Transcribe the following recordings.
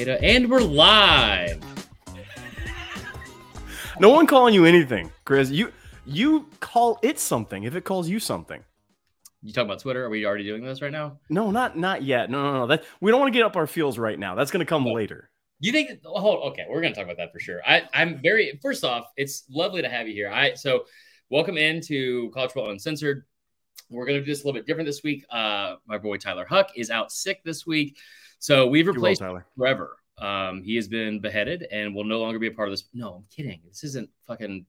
Pineda, and we're live. No one calling you anything, Chris. You you call it something if it calls you something. You talking about Twitter? Are we already doing this right now? No, not not yet. No, no, no. That we don't want to get up our feels right now. That's going to come later. You think? Hold. Okay, we're going to talk about that for sure. I, I'm very. First off, it's lovely to have you here. I so welcome into College Football Uncensored. We're going to do this a little bit different this week. Uh, my boy Tyler Huck is out sick this week, so we've replaced well, Tyler. forever. Um, he has been beheaded and will no longer be a part of this. No, I'm kidding. This isn't fucking.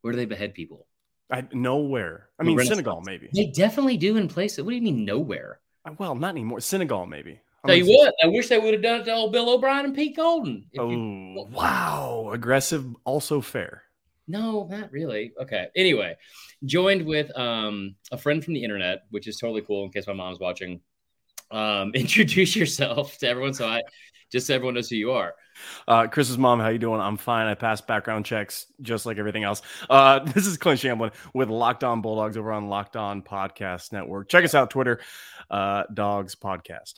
Where do they behead people? I nowhere. I mean, Senegal maybe. They definitely do in places. What do you mean nowhere? Uh, Well, not anymore. Senegal maybe. Tell you what, I wish they would have done it to old Bill O'Brien and Pete Golding. Oh you- wow, aggressive, also fair. No, not really. Okay. Anyway, joined with um, a friend from the internet, which is totally cool in case my mom's watching. Um, introduce yourself to everyone so I just so everyone knows who you are. Uh, Chris's mom, how you doing? I'm fine. I passed background checks just like everything else. Uh, this is Clint Shamblin with Locked On Bulldogs over on Locked On Podcast Network. Check us out Twitter, uh, Dogs Podcast.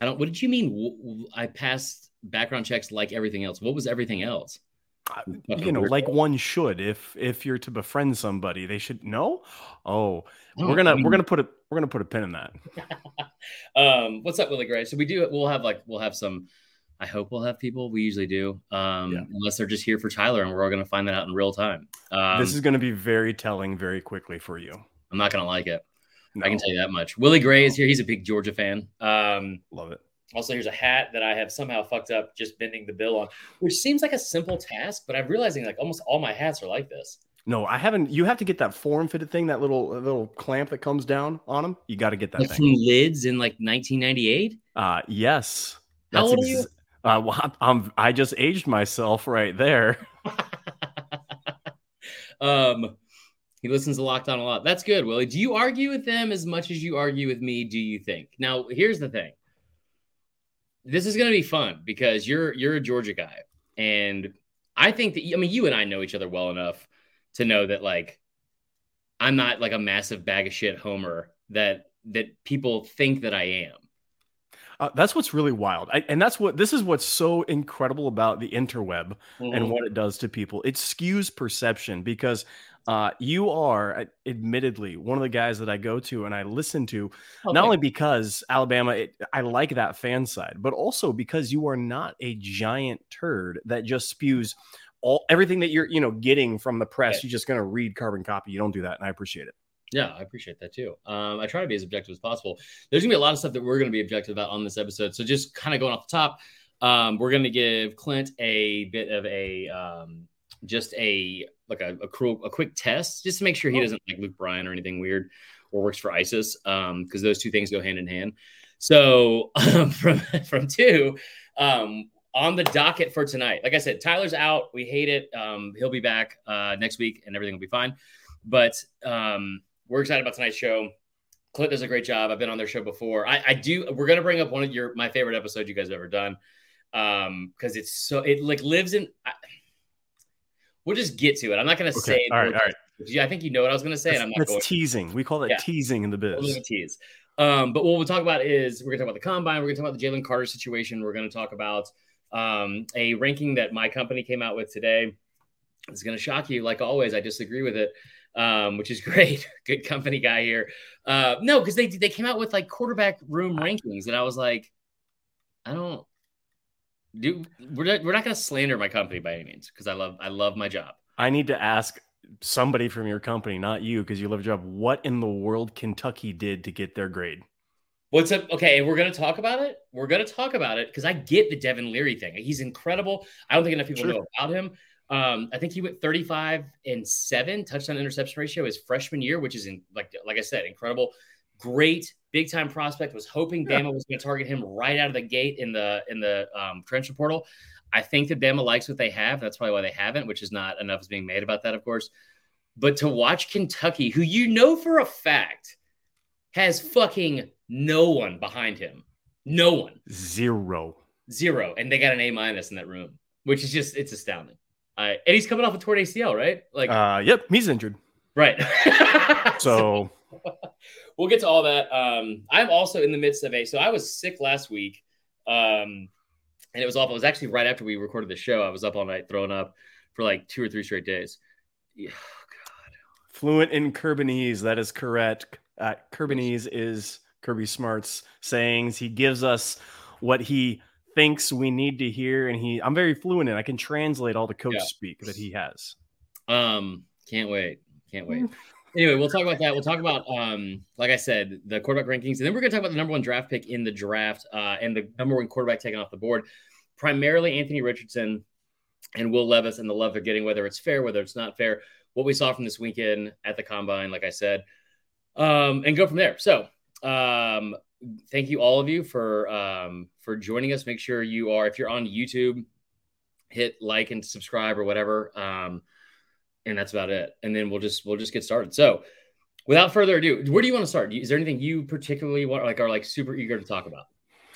I don't. What did you mean? I passed background checks like everything else. What was everything else? You know, like one should. If if you're to befriend somebody, they should know. Oh, we're gonna we're gonna put a we're gonna put a pin in that. um, what's up, Willie Gray? So we do. We'll have like we'll have some. I hope we'll have people. We usually do, um, Yeah. unless they're just here for Tyler, and we're all going to find that out in real time. Um, this is gonna be very telling very quickly for you. I'm not going to like it. I can tell you that much. Willie Gray is here. He's a big Georgia fan. Um, love it. Also, here's a hat that I have somehow fucked up just bending the bill on, which seems like a simple task, but I'm realizing like almost all my hats are like this. No, I haven't. You have to get that form fitted thing, that little little clamp that comes down on them. You got to get that Like thing. from lids in like 1998. Uh, yes. How old are you? Uh, well, I'm, I just aged myself right there. um, he listens to Locked On a lot. That's good, Willie. Do you argue with them as much as you argue with me? Do you think? Now, here's the thing. This is going to be fun because you're you're a Georgia guy, and I think that I mean you and I know each other well enough to know that like I'm not like a massive bag of shit homer that that people think that I am. Uh, that's what's really wild, I, and that's what this is what's so incredible about the interweb Mm-hmm. and what it does to people. It skews perception because uh, you are, admittedly, one of the guys that I go to and I listen to Okay. not only because Alabama, it, I like that fan side, but also because you are not a giant turd that just spews all everything that you're, you know, getting from the press. Yeah. You're just going to read carbon copy. You don't do that, and I appreciate it. Yeah, I appreciate that too. Um, I try to be as objective as possible. There's gonna be a lot of stuff that we're gonna be objective about on this episode. So just kind of going off the top, um, we're gonna give Clint a bit of a um, just a like a, a cruel a quick test just to make sure he Oh. doesn't like Luke Bryan or anything weird or works for ISIS um, because those two things go hand in hand. So um, from from two, um, on the docket for tonight, like I said, Tyler's out. We hate it. Um, he'll be back uh, next week and everything will be fine. But um, we're excited about tonight's show. Clint does a great job. I've been on their show before. I, I do. We're gonna bring up one of your my favorite episodes you guys have ever done, um, because it's so it like lives in. I, we'll just get to it. I'm not gonna Okay. say. All right. All right. Yeah, I think you know what I was gonna say, and I'm not That's going. teasing. We call that Yeah. teasing in the We'll biz. tease. Um, but what we'll talk about is we're gonna talk about the combine. We're gonna talk about the Jalen Carter situation. We're gonna talk about um, a ranking that my company came out with today. It's gonna shock you, like always. I disagree with it, um, which is great. Good company guy here. Uh, no, because they they came out with like quarterback room rankings, and I was like, I don't. Do we're not, we're not gonna slander my company by any means because I love I love my job. I need to ask somebody from your company, not you, because you love your job. What in the world Kentucky did to get their grade? What's up? Okay, and we're gonna talk about it. We're gonna talk about it because I get the Devin Leary thing. He's incredible. I don't think enough people Sure. know about him. Um, I think he went 35 and seven touchdown interception ratio his freshman year, which is in like like I said, incredible. Great big time prospect. Was hoping Yeah. Bama was going to target him right out of the gate in the in the um, transfer portal. I think that Bama likes what they have. That's probably why they haven't, which is not enough is being made about that, of course. But to watch Kentucky, who you know for a fact has fucking no one behind him, no one, Zero. zero, and they got an A minus in that room, which is just it's astounding. Uh, and he's coming off a torn ACL, right? Like, Uh, yep, he's injured. right. So we'll get to all that. Um, I'm also in the midst of a. So I was sick last week, um, and it was awful. It was actually right after we recorded the show. I was up all night throwing up for like two or three straight days. Yeah, God. Fluent in Kerbinese, that is correct. Uh, is Kirby Smart's sayings. He gives us what he thinks we need to hear, and he I'm very fluent in. I can translate all the coach yeah. speak that he has. Um, can't wait, can't wait. Anyway, we'll talk about that. We'll talk about, um, like I said, the quarterback rankings, and then we're going to talk about the number one draft pick in the draft uh, and the number one quarterback taken off the board. Primarily Anthony Richardson and Will Levis, and the love they're getting, whether it's fair, whether it's not fair. What we saw from this weekend at the combine, like I said, um, and go from there. So, um, thank you all of you for um, for joining us. Make sure you are, if you're on YouTube, hit like and subscribe or whatever. Um, and that's about it. And then we'll just we'll just get started. So, without further ado, where do you want to start? Is there anything you particularly want, like, are like super eager to talk about?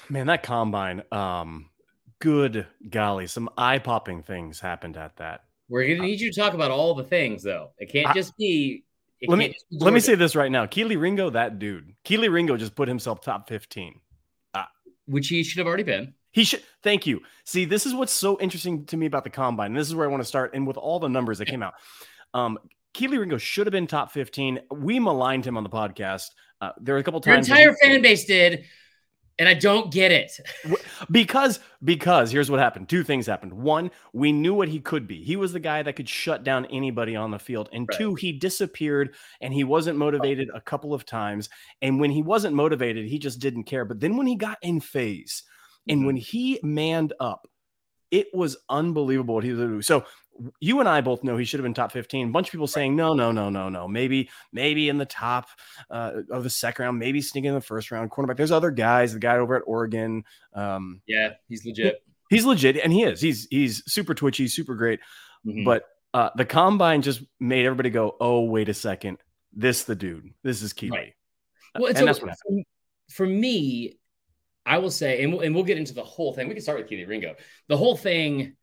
Man, that combine, um, good golly, some eye popping things happened at that. We're gonna need you to talk about all the things, though. It can't I, just be. let me let me say this right now. Kelee Ringo, that dude. Kelee Ringo just put himself top fifteen, uh, which he should have already been. He should. Thank you. See, this is what's so interesting to me about the combine. And this is where I want to start. And with all the numbers that came out, um, Kelee Ringo should have been top 15. We maligned him on the podcast. Uh, there were a couple times. Your entire fan base did, and I don't get it. because because here's what happened. Two things happened. One, we knew what he could be. He was the guy that could shut down anybody on the field. And right. two, he disappeared and he wasn't motivated a couple of times. And when he wasn't motivated, he just didn't care. But then when he got in phase, and mm-hmm. when he manned up, it was unbelievable what he was doing. So you and I both know he should have been top 15. A bunch of people saying, no, no, no, no, no. Maybe, maybe in the top uh, of the second round, maybe sneaking in the first round cornerback. There's other guys, the guy over at Oregon. Um, yeah, he's legit. He's legit, and he is. He's he's super twitchy, super great. Mm-hmm. But uh, the combine just made everybody go, oh, wait a second. This the dude. This is Kelee. Right. Well, and so that's. For me, I will say, and we'll, and we'll get into the whole thing. We can start with Kelee Ringo. The whole thing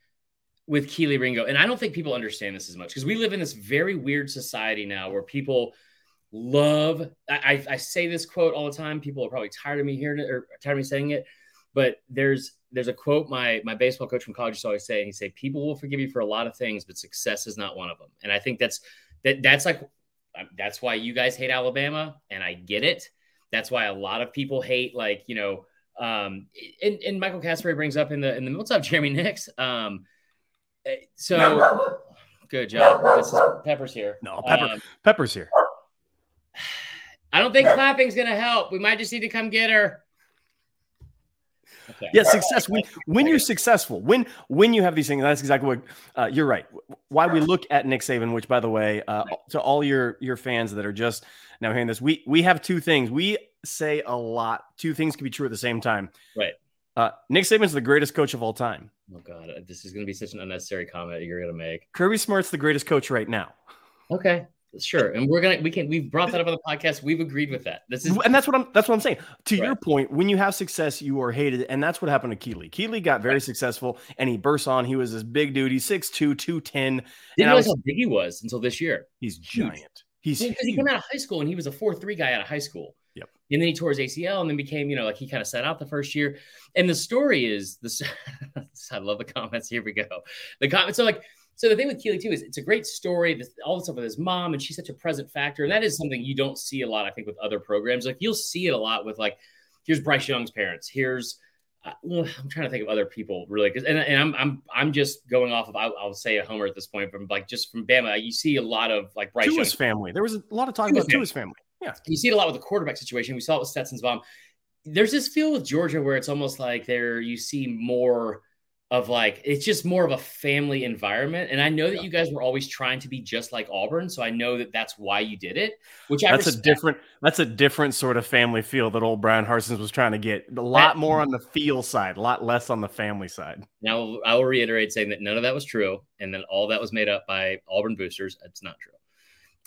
with Kelee Ringo, and I don't think people understand this as much because we live in this very weird society now where people love. I, I, say this quote all the time. People are probably tired of me hearing it or tired of me saying it, but there's there's a quote my my baseball coach from college used to always say, and he say, "People will forgive you for a lot of things, but success is not one of them." And I think that's that that's like um, that's why you guys hate Alabama, and I get it. That's why a lot of people hate like you know um, and, and Michael Casper brings up in the in the what's up, Jeremy Nix. Um, eh, so good job. This is Pepper's here. No, Pepper. Um, Pepper's here. I don't think clapping's gonna help. We might just need to come get her. Okay. Yeah, success. When when you're successful, when when you have these things, that's exactly what uh, you're right. Why we look at Nick Saban, which by the way, uh, to all your your fans that are just now hearing this, we we have two things. We say a lot. Two things can be true at the same time. Right. Uh, Nick Saban's the greatest coach of all time. Oh God, this is going to be such an unnecessary comment you're going to make. Kirby Smart's the greatest coach right now. Okay, sure, and we're gonna we can we've brought that up on the podcast. We've agreed with that. This is and that's what I'm that's what I'm saying. To right. your point, when you have success, you are hated, and that's what happened to Kelee. Kelee got very right. successful, and he burst on. He was this big dude. He's 6'2", 210. Didn't realize how big he was until this year. He's giant. He's because he came out of high school and he was a four three guy out of high school. Yep. And then he tore his ACL and then became, you know, like he kind of set out the first year. And the story is this. I love the comments. Here we go. The comments. So like, so the thing with Kelee too is it's a great story. This, all the stuff with his mom, and she's such a present factor. And that is something you don't see a lot, I think, with other programs. Like you'll see it a lot with like, here's Bryce Young's parents. Here's uh, I'm trying to think of other people really, because and, and, I'm I'm I'm just going off of I, will say a homer at this point from like just from Bama. You see a lot of like Bryce Tua's family. There was a lot of talk Tua's about Tua's family. Yeah, you see it a lot with the quarterback situation. We saw it with Stetson's mom. There's this feel with Georgia where it's almost like there you see more of like it's just more of a family environment. And i know that yeah. you guys were always trying to be just like auburn so i know that that's why you did it which that's a different that's a different sort of family feel that old Bryan Harsin's was trying to get. A lot that, more on the feel side a lot less on the family side. Now i will reiterate saying that none of that was true and that all that was made up by auburn boosters. It's not true.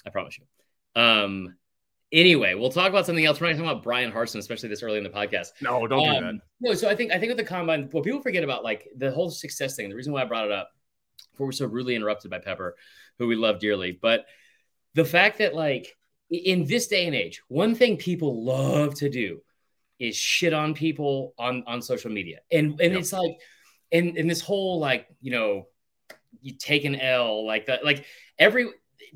I promise you. Um Anyway, we'll talk about something else. We're not talking about Bryan Harsin, especially this early in the podcast. No, don't um, do that. No, so I think I think with the combine, what people forget about like the whole success thing. The reason why I brought it up, before we're so rudely interrupted by Pepper, who we love dearly, but the fact that like in this day and age, one thing people love to do is shit on people on on social media, and and yep. it's like and and this whole like you know you take an L like that like every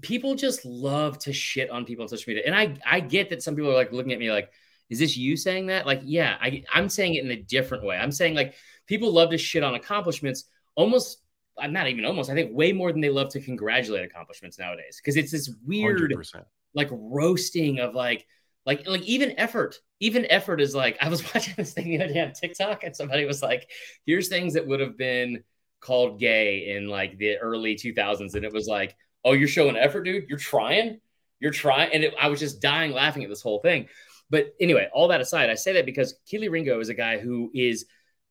people just love to shit on people on social media. And I I get that some people are like looking at me like is this you saying that? Like yeah I I'm saying it in a different way. I'm saying like people love to shit on accomplishments almost I'm not even almost I think way more than they love to congratulate accomplishments nowadays. Because it's this weird 100%. like roasting of like like like even effort. Even effort is like i was watching this thing the other day on tiktok and somebody was like here's things that would have been called gay in like the early 2000s and it was like oh you're showing effort dude you're trying you're trying and it, i was just dying laughing at this whole thing but anyway all that aside i say that because kelee ringo is a guy who is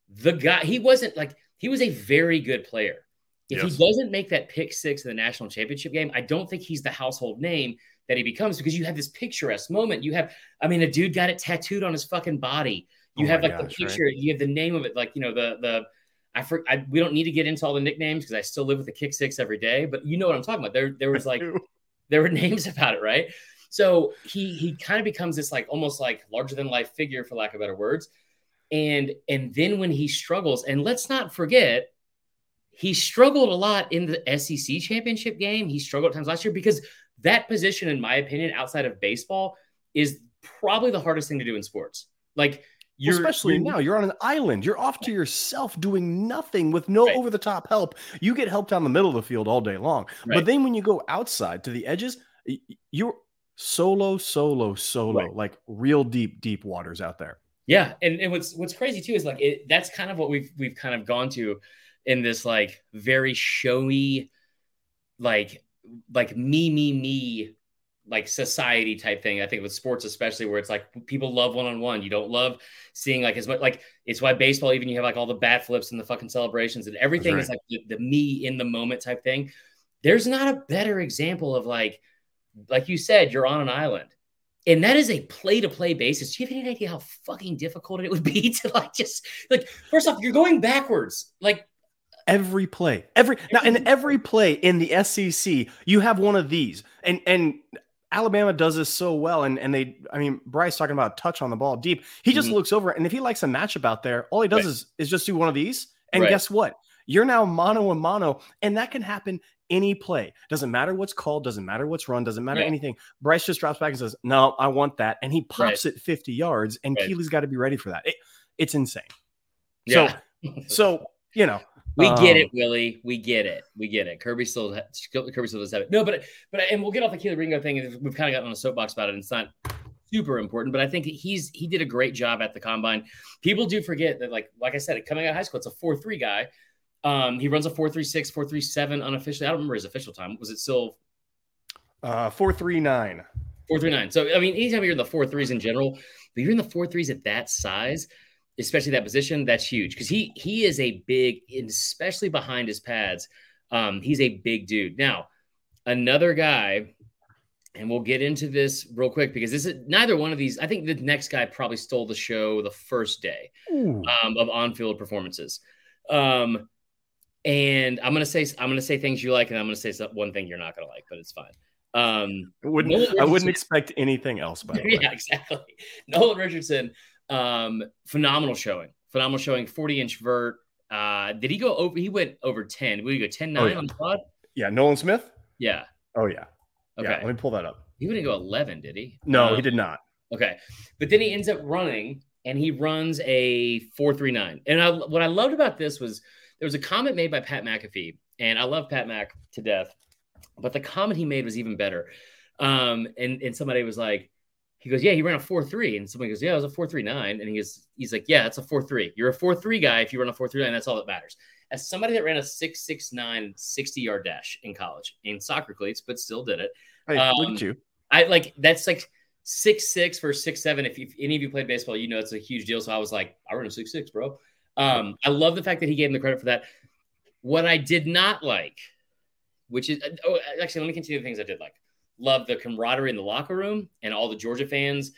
the guy he wasn't like he was a very good player if yes. he doesn't make that pick six in the national championship game i don't think he's the household name that he becomes because you have this picturesque moment. You have, I mean, a dude got it tattooed on his fucking body. You oh have like gosh, the picture, right? you have the name of it, like you know the the. I, for, I we don't need to get into all the nicknames because I still live with the kick six every day, but you know what I'm talking about. There there was like there were names about it, right? So he he kind of becomes this like almost like larger than life figure, for lack of better words. And and then when he struggles, and let's not forget, he struggled a lot in the SEC championship game. He struggled at times last year because that position, in my opinion, outside of baseball, is probably the hardest thing to do in sports. Like you're, especially now, you're on an island. You're off to yourself doing nothing with no right. over the top help. You get help down the middle of the field all day long. Right. But then when you go outside to the edges, you're solo, solo, solo, right. like real deep, deep waters out there. Yeah, and, and what's what's crazy too is like it, that's kind of what we've we've kind of gone to in this like very showy, like like me, me, me, like society type thing. I think with sports, especially where it's like people love one on one. You don't love seeing like as much like it's why baseball, even you have like all the bat flips and the fucking celebrations and everything right. is like the, the me in the moment type thing. There's not a better example of like, like you said, you're on an island. And that is a play to play basis. Do you have any idea how fucking difficult it would be to like just like, first off, you're going backwards. Like, every play. Every now in every play in the SEC, you have one of these. And and Alabama does this so well. And and they, I mean, Bryce talking about touch on the ball deep. He just mm-hmm. looks over, and if he likes a matchup out there, all he does right. is is just do one of these. And right. guess what? You're now mono and mono, and that can happen any play. Doesn't matter what's called, doesn't matter what's run, doesn't matter right. anything. Bryce just drops back and says, No, I want that. And he pops it 50 yards, and Kelee's got to be ready for that. It, it's insane. Yeah. So, so you know, we um, get it, Willie. We get it. We get it. Kirby still Kirby still does have it. No, but but and we'll get off the Kelee Ringo thing. We've kind of gotten on a soapbox about it. And it's not super important, but I think he's he did a great job at the combine. People do forget that, like like I said, coming out of high school, it's a four three guy. Um, he runs a four three six, four three seven unofficially. I don't remember his official time. Was it still uh four three nine? Four three nine. So I mean, anytime you're in the four threes in general, but you're in the four threes at that size especially that position, that's huge because he he is a big, especially behind his pads. Um, he's a big dude. Now, another guy, and we'll get into this real quick because this is neither one of these. I think the next guy probably stole the show the first day um, of on-field performances. Um, and I'm gonna say I'm gonna say things you like, and I'm gonna say one thing you're not gonna like, but it's fine. Um, I wouldn't I wouldn't expect anything else. By the way, yeah, exactly. Nolan Richardson um, phenomenal showing. Phenomenal showing. 40 inch vert. Uh, did he go over? He went over 10. Would he go 10 9 oh, yeah. on the pod? Yeah. Nolan Smith? Yeah. Oh, yeah. Okay. Yeah, let me pull that up. He wouldn't go 11, did he? No, um, he did not. Okay. But then he ends up running and he runs a 439. And I, what I loved about this was there was a comment made by Pat McAfee, and I love Pat Mac to death, but the comment he made was even better. Um, and, and somebody was like, he goes, yeah, he ran a four three, and somebody goes, yeah, it was a four three nine, and he goes, he's like, yeah, it's a four three. You're a four three guy if you run a four three nine. That's all that matters. As somebody that ran a six six nine 60 yard dash in college in soccer cleats, but still did it. Hey, um, look at you. I like that's like six six versus six seven. If, if any of you played baseball, you know it's a huge deal. So I was like, I run a six six, bro. Um, I love the fact that he gave him the credit for that. What I did not like, which is oh, actually, let me continue the things I did like love the camaraderie in the locker room and all the Georgia fans,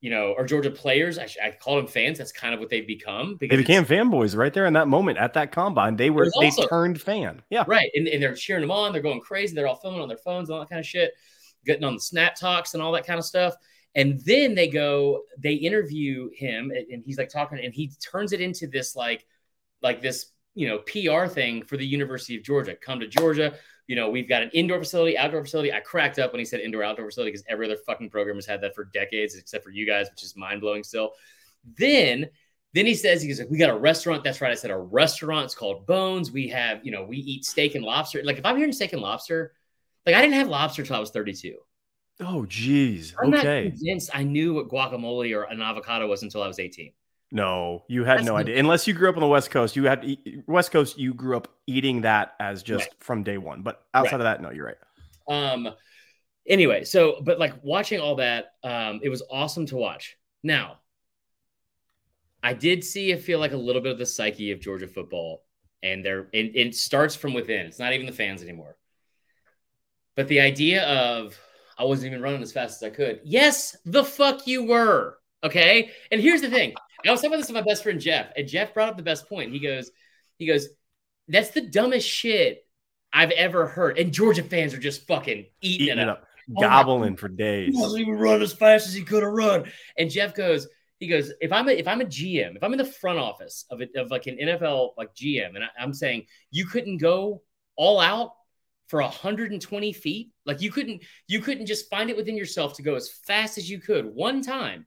you know, or Georgia players. I, I call them fans. That's kind of what they've become. They became fanboys right there in that moment at that combine. They were they also, turned fan. Yeah, right. And, and they're cheering them on. They're going crazy. They're all filming on their phones and all that kind of shit, getting on the snap talks and all that kind of stuff. And then they go, they interview him, and he's like talking, and he turns it into this like, like this you know PR thing for the University of Georgia. Come to Georgia. You know, we've got an indoor facility, outdoor facility. I cracked up when he said indoor outdoor facility because every other fucking program has had that for decades, except for you guys, which is mind blowing still. Then then he says, he's like, we got a restaurant. That's right. I said a restaurant. It's called Bones. We have, you know, we eat steak and lobster. Like if I'm hearing steak and lobster, like I didn't have lobster until I was 32. Oh, geez. I'm okay. not convinced I knew what guacamole or an avocado was until I was 18. No, you had That's no the- idea. Unless you grew up on the West Coast, you had eat, West Coast. You grew up eating that as just Right. from day one. But outside Right. of that, no, you're right. Um, anyway, so but like watching all that, um, it was awesome to watch. Now, I did see, I feel like a little bit of the psyche of Georgia football, and there, and it starts from within. It's not even the fans anymore. But the idea of I wasn't even running as fast as I could. Yes, the fuck you were. Okay. And here's the thing. I was talking about this with my best friend Jeff, and Jeff brought up the best point. He goes, he goes, that's the dumbest shit I've ever heard. And Georgia fans are just fucking eating, Eating it up. up, oh my gobbling for days. He wasn't even run as fast as he could have run. And Jeff goes, he goes, if I'm a, if I'm a GM, if I'm in the front office of it of like an NFL like GM, and I, I'm saying you couldn't go all out for 120 feet, like you couldn't you couldn't just find it within yourself to go as fast as you could one time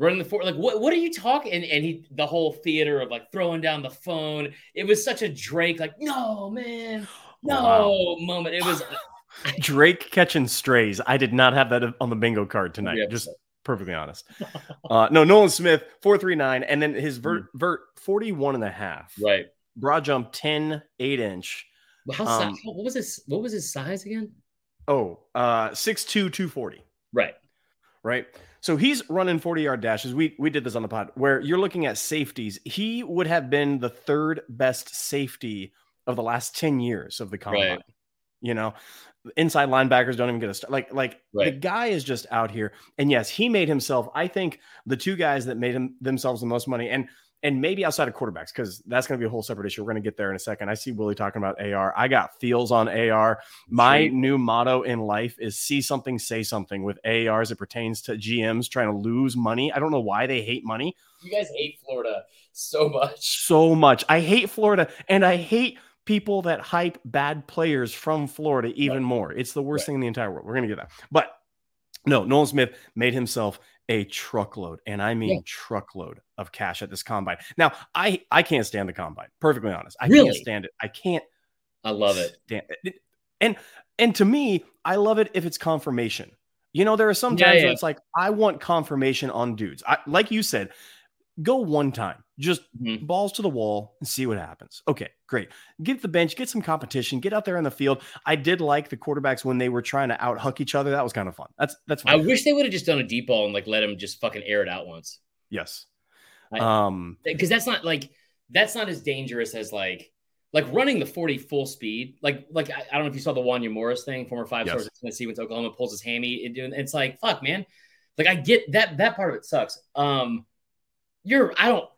running the four like what what are you talking and, and he the whole theater of like throwing down the phone it was such a drake like no man no Wow. moment it was Drake catching strays. I did not have that on the bingo card tonight. Yeah. Just perfectly honest. Uh, no, Nolan Smith, 439. And then his vert, vert 41 and a half. right Broad jump 10, 8 inch. How, Um, si- what was his what was his size again? Oh, uh, 6'2, 240. Right. right? So he's running 40 yard dashes. We we did this on the pod where you're looking at safeties. He would have been the third best safety of the last 10 years of the combine. Right. You know, inside linebackers don't even get a start. Like like the guy is just out here. And yes, he made himself. I think the two guys that made him themselves the most money and and maybe outside of quarterbacks, because that's going to be a whole separate issue. We're going to get there in a second. I see Willie talking about AR. I got feels on AR. My Sweet. new motto in life is see something, say something with AR as it pertains to GMs trying to lose money. I don't know why they hate money You guys hate Florida so much. so much. I hate Florida and I hate people that hype bad players from Florida even more. It's the worst Right. thing in the entire world. We're going to get that. But no, Nolan Smith made himself a truckload, and I mean Yeah. truckload of cash at this combine. Now, I I can't stand the combine. Perfectly honest, I Really? can't stand it. I can't I love it. it. And and to me, I love it if it's confirmation. You know, there are some Yeah, times yeah. where it's like I want confirmation on dudes. I like you said, go one time, just Mhm. balls to the wall and see what happens. Okay, great. Get the bench, get some competition, get out there on the field. I did like the quarterbacks when they were trying to out huck each other. That was kind of fun. That's that's I wish they would have just done a deep ball and like let him just fucking air it out once. yes. I- um Because that's not like that's not as dangerous as like like running the 40 full speed. Like like I, I don't know if you saw the Wanya Morris thing, former five Yes. stars at Tennessee went to Oklahoma, pulls his hammy. It, doing it's like fuck, man. Like I get that that part of it sucks. Um, you're I don't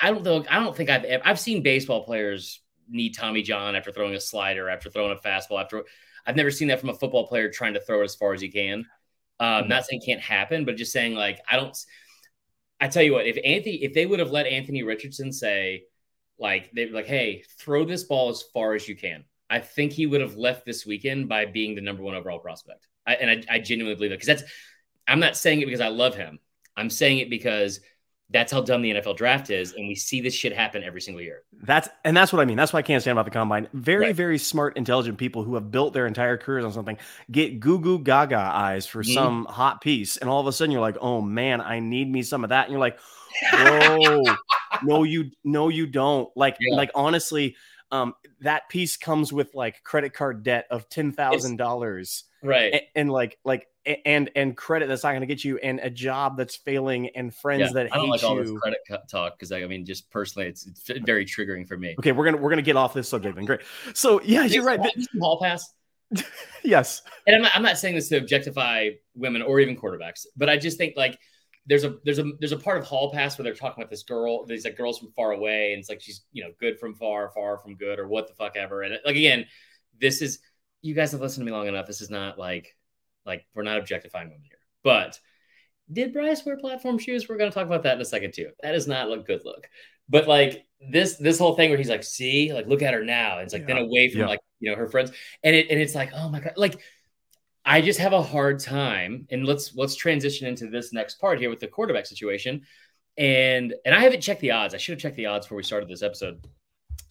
I don't think I don't think I've ever, I've seen baseball players need Tommy John after throwing a slider, after throwing a fastball, after I've never seen that from a football player trying to throw it as far as he can. Um, Mhm. Not saying it can't happen, but just saying like I don't. I tell you what, if Anthony, if they would have let Anthony Richardson say, like they were like, hey, throw this ball as far as you can, I think he would have left this weekend by being the number one overall prospect. I, and I, I genuinely believe it because that's. I'm not saying it because I love him. I'm saying it because that's how dumb the NFL draft is, and we see this shit happen every single year. That's and that's what I mean. That's why I can't stand about the combine. Very, Right. very smart, intelligent people who have built their entire careers on something get goo goo gaga eyes for Mhm. some hot piece, and all of a sudden you're like, oh man, I need me some of that, and you're like, whoa, no, you no, you don't. Like, Yeah. like honestly, um, that piece comes with like credit card debt of ten thousand dollars, Right. and like like a- and and credit that's not going to get you, and a job that's failing, and friends Yeah, that I don't hate like all this credit talk because I mean, just personally, it's, it's very triggering for me. Okay, we're gonna we're gonna get off this subject then. Great. So yeah, you're right. Hall pass. Yes. and I'm not, I'm not saying this to objectify women or even quarterbacks, but I just think like there's a there's a there's a part of Hall Pass where they're talking about this girl, these like girls from far away, and it's like she's you know good from far, far from good, or what the fuck ever. And like again, this is you guys have listened to me long enough. This is not like like we're not objectifying women here, but. Did Bryce wear platform shoes? We're going to talk about that in a second too. That is not a good look. But like this this whole thing where he's like, see, like look at her now. It's like Yeah. then away from Yeah. like you know her friends, and it and it's like, oh my god, like I just have a hard time. And let's let's transition into this next part here with the quarterback situation. And and I haven't checked the odds. I should have checked the odds before we started this episode.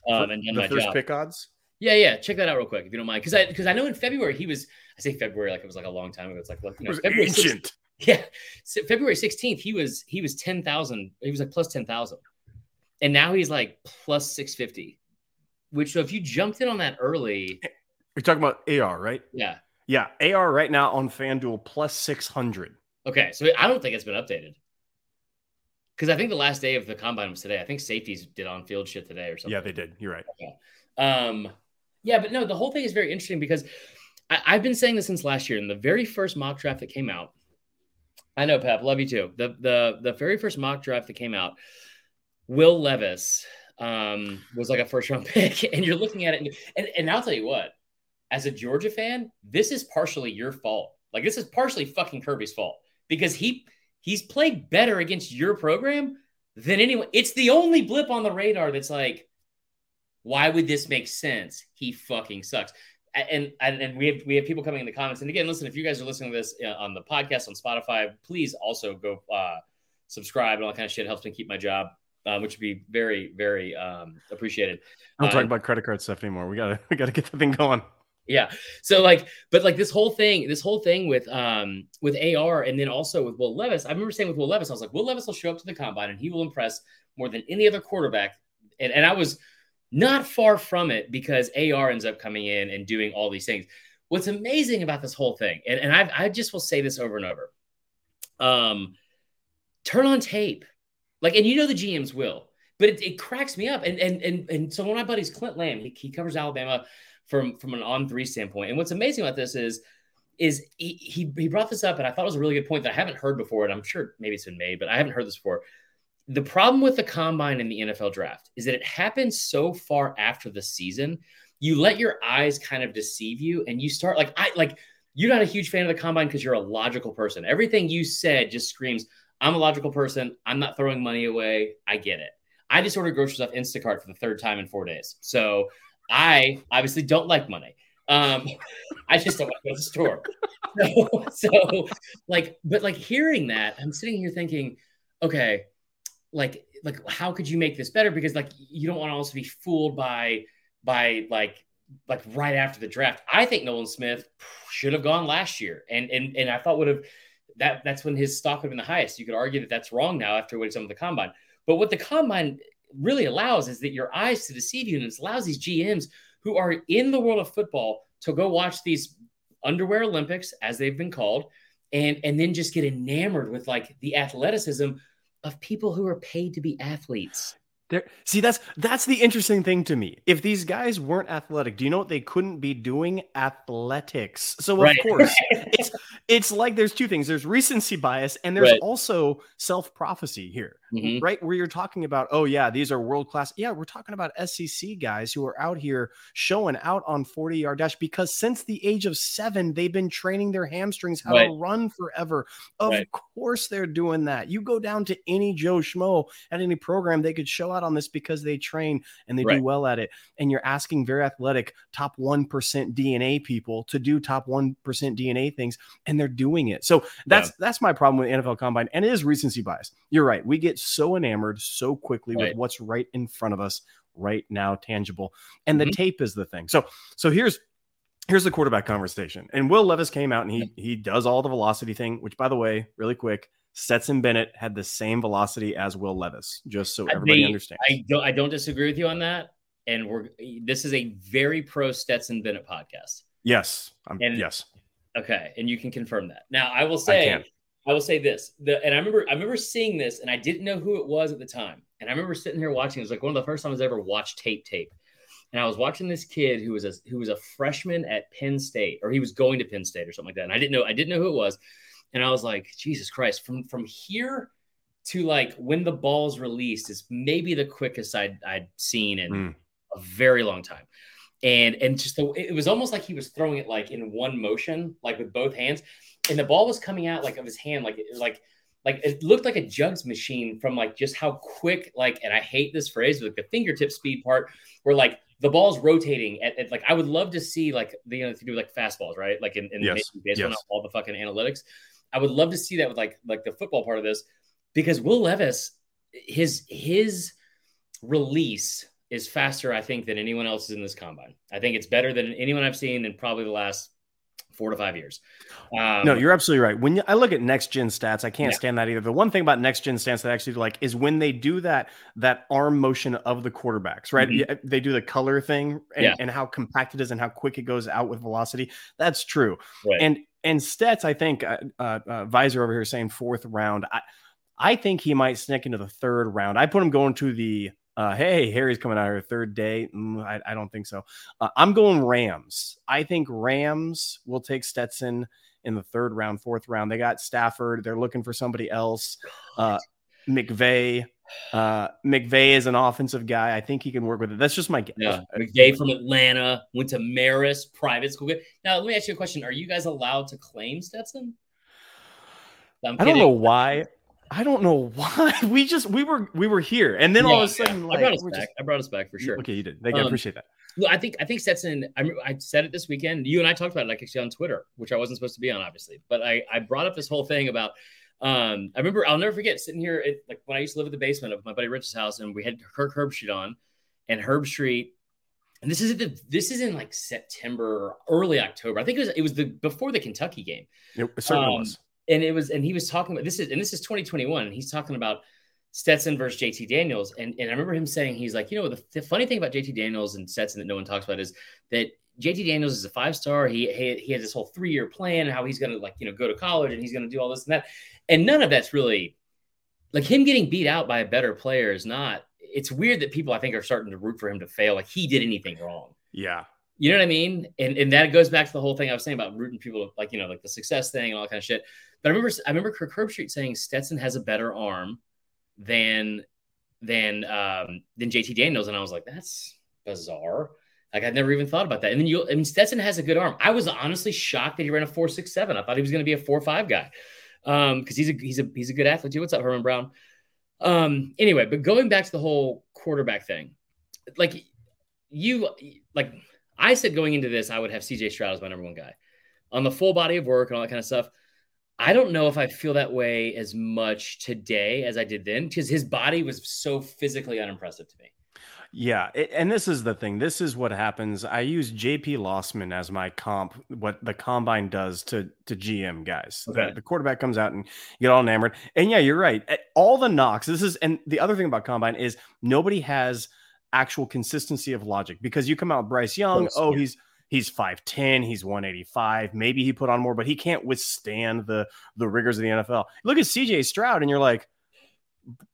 Um, and the my first job. pick odds. Yeah, yeah. Check that out real quick if you don't mind, because I because I know in February he was. I say February like it was like a long time ago. It's like look, you It was February 16th ancient. yeah, so February sixteenth, he was he was ten thousand. He was like plus ten thousand, and now he's like plus six fifty. Which, so if you jumped in on that early, You're talking about AR, right? yeah, Yeah, AR right now on FanDuel plus 600. okay. So I don't think it's been updated because I think the last day of the combine was today. I think safeties did on field shit today or something. Yeah, they did. You're right. Um, yeah, but no, the whole thing is very interesting because I, I've been saying this since last year. In the very first mock draft that came out, I know Pep, love you too. The the the very first mock draft that came out, Will Levis um, was like a first round pick, and you're looking at it, and, and and I'll tell you what, as a Georgia fan, this is partially your fault. Like this is partially fucking Kirby's fault because he he's played better against your program than anyone. It's the only blip on the radar that's like, why would this make sense? He fucking sucks. And, and and we have we have people coming in the comments. And again, listen, if you guys are listening to this uh, on the podcast on Spotify, please also go uh, subscribe and all that kind of shit. Helps me keep my job, uh, which would be very very um, appreciated. I don't talk Uh, about credit card stuff anymore. We gotta we gotta get the thing going. Yeah. So like, but like this whole thing, this whole thing with um with AR and then also with Will Levis. I remember saying with Will Levis, I was like, Will Levis will show up to the combine and he will impress more than any other quarterback. And and I was not far from it because AR ends up coming in and doing all these things. What's amazing about this whole thing, and, and I, I just will say this over and over. Um, turn on tape. Like, and you know the GMs will, but it, it cracks me up. And and and and so one of my buddies, Clint Lamb, he, he covers Alabama from from an on three standpoint. And what's amazing about this is is he, he he brought this up, and I thought it was a really good point that I haven't heard before, and I'm sure maybe it's been made, but I haven't heard this before. The problem with the combine and the NFL draft is that it happens so far after the season. You let your eyes kind of deceive you, and you start like I like you're not a huge fan of the combine because you're a logical person. Everything you said just screams, I'm a logical person. I'm not throwing money away. I get it. I just ordered groceries off Instacart for the third time in four days. So I obviously don't like money. Um, I just don't want to go to the store. So, so, like, but like hearing that, I'm sitting here thinking, okay, like, like how could you make this better? Because like you don't want to also be fooled by by like like right after the draft. I think Nolan Smith should have gone last year, and and and I thought would have that that's when his stock would have been the highest. You could argue that that's wrong now after what he's done the combine. But what the combine really allows is that your eyes to deceive you, and it allows these GMs who are in the world of football to go watch these underwear Olympics, as they've been called, and and then just get enamored with like the athleticism of people who are paid to be athletes. There, see, that's that's the interesting thing to me. If these guys weren't athletic, do you know what they couldn't be doing? Athletics. So of course, it's it's like there's two things. There's recency bias, and there's Right. also self prophecy here, Mhm. right? Where you're talking about, oh yeah, these are world class. Yeah, we're talking about SEC guys who are out here showing out on 40 yard dash because since the age of seven, they've been training their hamstrings how Right. to run forever. Of Right. course, they're doing that. You go down to any Joe Schmo at any program, they could show out on this because they train and they Right. do well at it. And you're asking very athletic top 1% DNA people to do top 1% DNA things, and they're doing it. So that's that's my problem with NFL Combine, and it is recency bias. You're right. We get so enamored so quickly Right. with what's right in front of us right now, tangible. And the Mhm. tape is the thing. So so here's here's the quarterback conversation. And Will Levis came out and he he does all the velocity thing, which by the way, really quick, Stetson Bennett had the same velocity as Will Levis, just so everybody they- understands. I don't I don't disagree with you on that. And we're this is a very pro Stetson Bennett podcast. yes. I'm, And- yes. Okay, and you can confirm that. Now I will say can. I will say this. The and I remember I remember seeing this and I didn't know who it was at the time. And I remember sitting here watching. It was like one of the first times I ever watched tape tape. And I was watching this kid who was a who was a freshman at Penn State, or he was going to Penn State or something like that. And I didn't know I didn't know who it was. And I was like, Jesus Christ, from from here to like when the ball's released is maybe the quickest I'd I'd seen in Mm. a very long time. And and just the it was almost like he was throwing it like in one motion, like with both hands. And the ball was coming out like of his hand, like it like like it looked like a jugs machine from like just how quick, like, and I hate this phrase, like the fingertip speed part, where like the ball's rotating at, at, like I would love to see like the you know to do like fastballs, right? Like in, in yes. baseball, yes. all the fucking analytics. I would love to see that with like like the football part of this because Will Levis, his his release is faster, I think, than anyone else in this combine. I think it's better than anyone I've seen in probably the last four to five years. Um, no, you're absolutely right. When I look at next gen stats, I can't yeah. stand that either. The one thing about next gen stats that I actually like is when they do that that arm motion of the quarterbacks, right? Mm-hmm. They do the color thing and, yeah. and, how compact it is and how quick it goes out with velocity. That's true. Right. And and Stats, I think uh, uh, uh, Visor over here saying fourth round. I I think he might sneak into the third round. I put him going to the uh, hey, Harry's coming out here third day. Mm, I, I, don't think so. Uh, I'm going Rams. I think Rams will take Stetson in the third round, fourth round. They got Stafford. They're looking for somebody else. Uh, McVay. Uh, McVay is an offensive guy. I think he can work with it. That's just my guess. Yeah. McVay from Atlanta went to Marist private school. Now, let me ask you a question. Are you guys allowed to claim Stetson? I don't know why. I don't know why we just we were we were here, and then yeah, all of a sudden, yeah. like, I brought us back. Just... I brought us back for sure. Okay, you did. Thank you. Um, I appreciate that. Well, I think I think Stetson. I, I said it this weekend. You and I talked about it like actually on Twitter, which I wasn't supposed to be on, obviously. But I I brought up this whole thing about. Um, I remember I'll never forget sitting here at, like when I used to live at the basement of my buddy Rich's house, and we had Kirk Herbstreit on, and Herbstreit. And this is the this is in like September, early October. I think it was it was the before the Kentucky game. It certainly um, was and it was and he was talking about this is and this is 2021 and he's talking about Stetson versus JT Daniels and and I remember him saying he's like you know the, the funny thing about JT Daniels and Stetson that no one talks about is that JT Daniels is a five star he he, he has this whole three year plan and how he's going to like you know go to college and he's going to do all this and that and none of that's really like him getting beat out by a better player is not it's weird that people I think are starting to root for him to fail like he did anything wrong yeah you know what I mean? And and that goes back to the whole thing I was saying about rooting people like, you know, like the success thing and all that kind of shit. But I remember I remember Kirk Herbstreit saying Stetson has a better arm than than um than JT Daniels. And I was like, that's bizarre. Like I'd never even thought about that. And then you I mean Stetson has a good arm. I was honestly shocked that he ran a four six seven. I thought he was gonna be a four five guy. Um, because he's a he's a he's a good athlete too. What's up, Herman Brown? Um, anyway, but going back to the whole quarterback thing, like you like I said going into this, I would have CJ Stroud as my number one guy on the full body of work and all that kind of stuff. I don't know if I feel that way as much today as I did then because his body was so physically unimpressive to me. Yeah, and this is the thing. This is what happens. I use JP Losman as my comp. What the combine does to to GM guys. Okay. The, the, quarterback comes out and you get all enamored. And yeah, you're right. All the knocks. This is and the other thing about combine is nobody has actual consistency of logic because you come out Bryce Young, oh, he's he's 5'10, he's 185, maybe he put on more, but he can't withstand the the rigors of the NFL. Look at CJ Stroud, and you're like,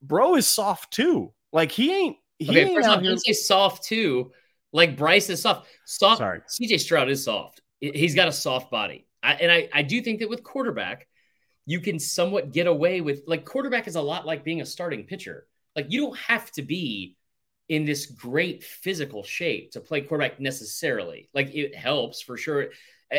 bro is soft too. Like he ain't he okay, ain't first off, say soft too. Like Bryce is soft. Soft Sorry. CJ Stroud is soft. He's got a soft body. I, and I, I do think that with quarterback, you can somewhat get away with like quarterback is a lot like being a starting pitcher. Like you don't have to be in this great physical shape to play quarterback necessarily. Like it helps for sure.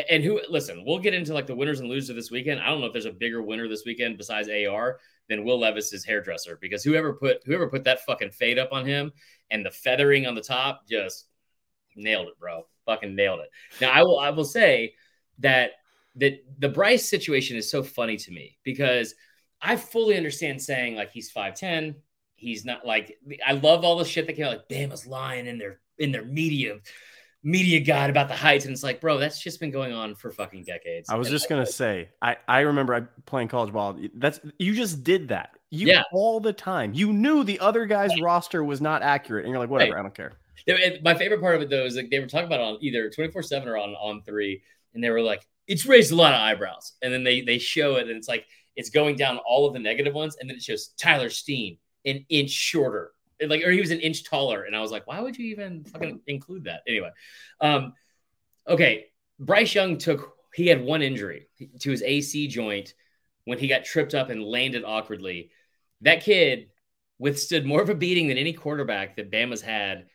And who listen, we'll get into like the winners and losers this weekend. I don't know if there's a bigger winner this weekend besides AR than Will Levis's hairdresser because whoever put whoever put that fucking fade up on him and the feathering on the top just nailed it, bro. Fucking nailed it. Now I will I will say that that the Bryce situation is so funny to me because I fully understand saying like he's 5'10, he's not like I love all the shit that came out like Bama's lying in their in their media media guide about the heights and it's like bro that's just been going on for fucking decades i was just gonna say i i remember i playing college ball that's you just did that you yeah. all the time you knew the other guy's right. roster was not accurate and you're like whatever right. i don't care my favorite part of it though is like they were talking about on either 24 7 or on on three and they were like it's raised a lot of eyebrows and then they they show it and it's like it's going down all of the negative ones and then it shows tyler steen an inch shorter, like, or he was an inch taller. And I was like, why would you even fucking include that? Anyway, um, okay. Bryce Young took, he had one injury to his AC joint when he got tripped up and landed awkwardly. That kid withstood more of a beating than any quarterback that Bama's had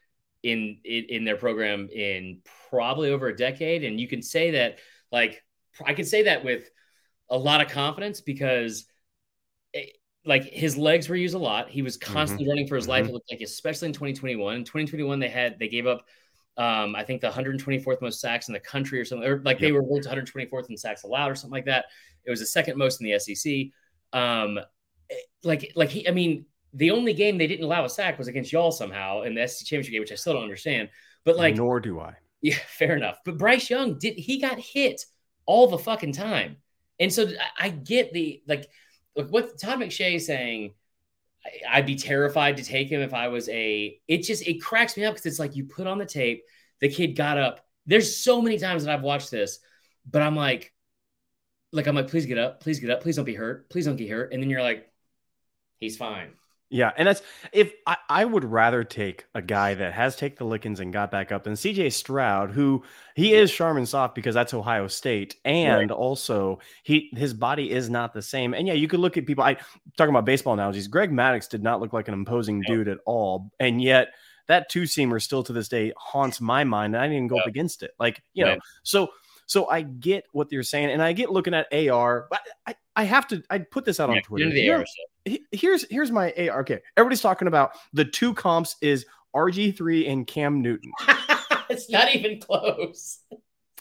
in, in, in their program in probably over a decade. And you can say that, like, I can say that with a lot of confidence because eh, like his legs were used a lot. He was constantly mm-hmm. running for his mm-hmm. life. It looked like, especially in 2021. In 2021, they had they gave up, um, I think the 124th most sacks in the country or something, or like yep. they were ranked 124th in sacks allowed or something like that. It was the second most in the SEC. Um, eh, like like he, I mean, the only game they didn't allow a sack was against y'all somehow in the SEC championship game, which I still don't understand. But like, nor do I. Yeah, fair enough. But Bryce Young did he got hit all the fucking time, and so I, I get the like, like what Todd McShay is saying. I'd be terrified to take him if I was a. It just it cracks me up because it's like you put on the tape, the kid got up. There's so many times that I've watched this, but I'm like, like I'm like, please get up, please get up, please don't be hurt, please don't get hurt, and then you're like, he's fine. Yeah, and that's if I, I would rather take a guy that has take the lickings and got back up than CJ Stroud, who he is Charmin soft because that's Ohio State, and right. also he his body is not the same. And yeah, you could look at people. I talking about baseball analogies. Greg Maddux did not look like an imposing dude at all, and yet that two seamer still to this day haunts my mind, and I didn't even go up against it. Like you right. know, so so I get what you're saying, and I get looking at AR, but I, I have to I put this out yeah, on Twitter. Here's here's my AR. Okay, everybody's talking about the two comps is RG3 and Cam Newton. it's not even close.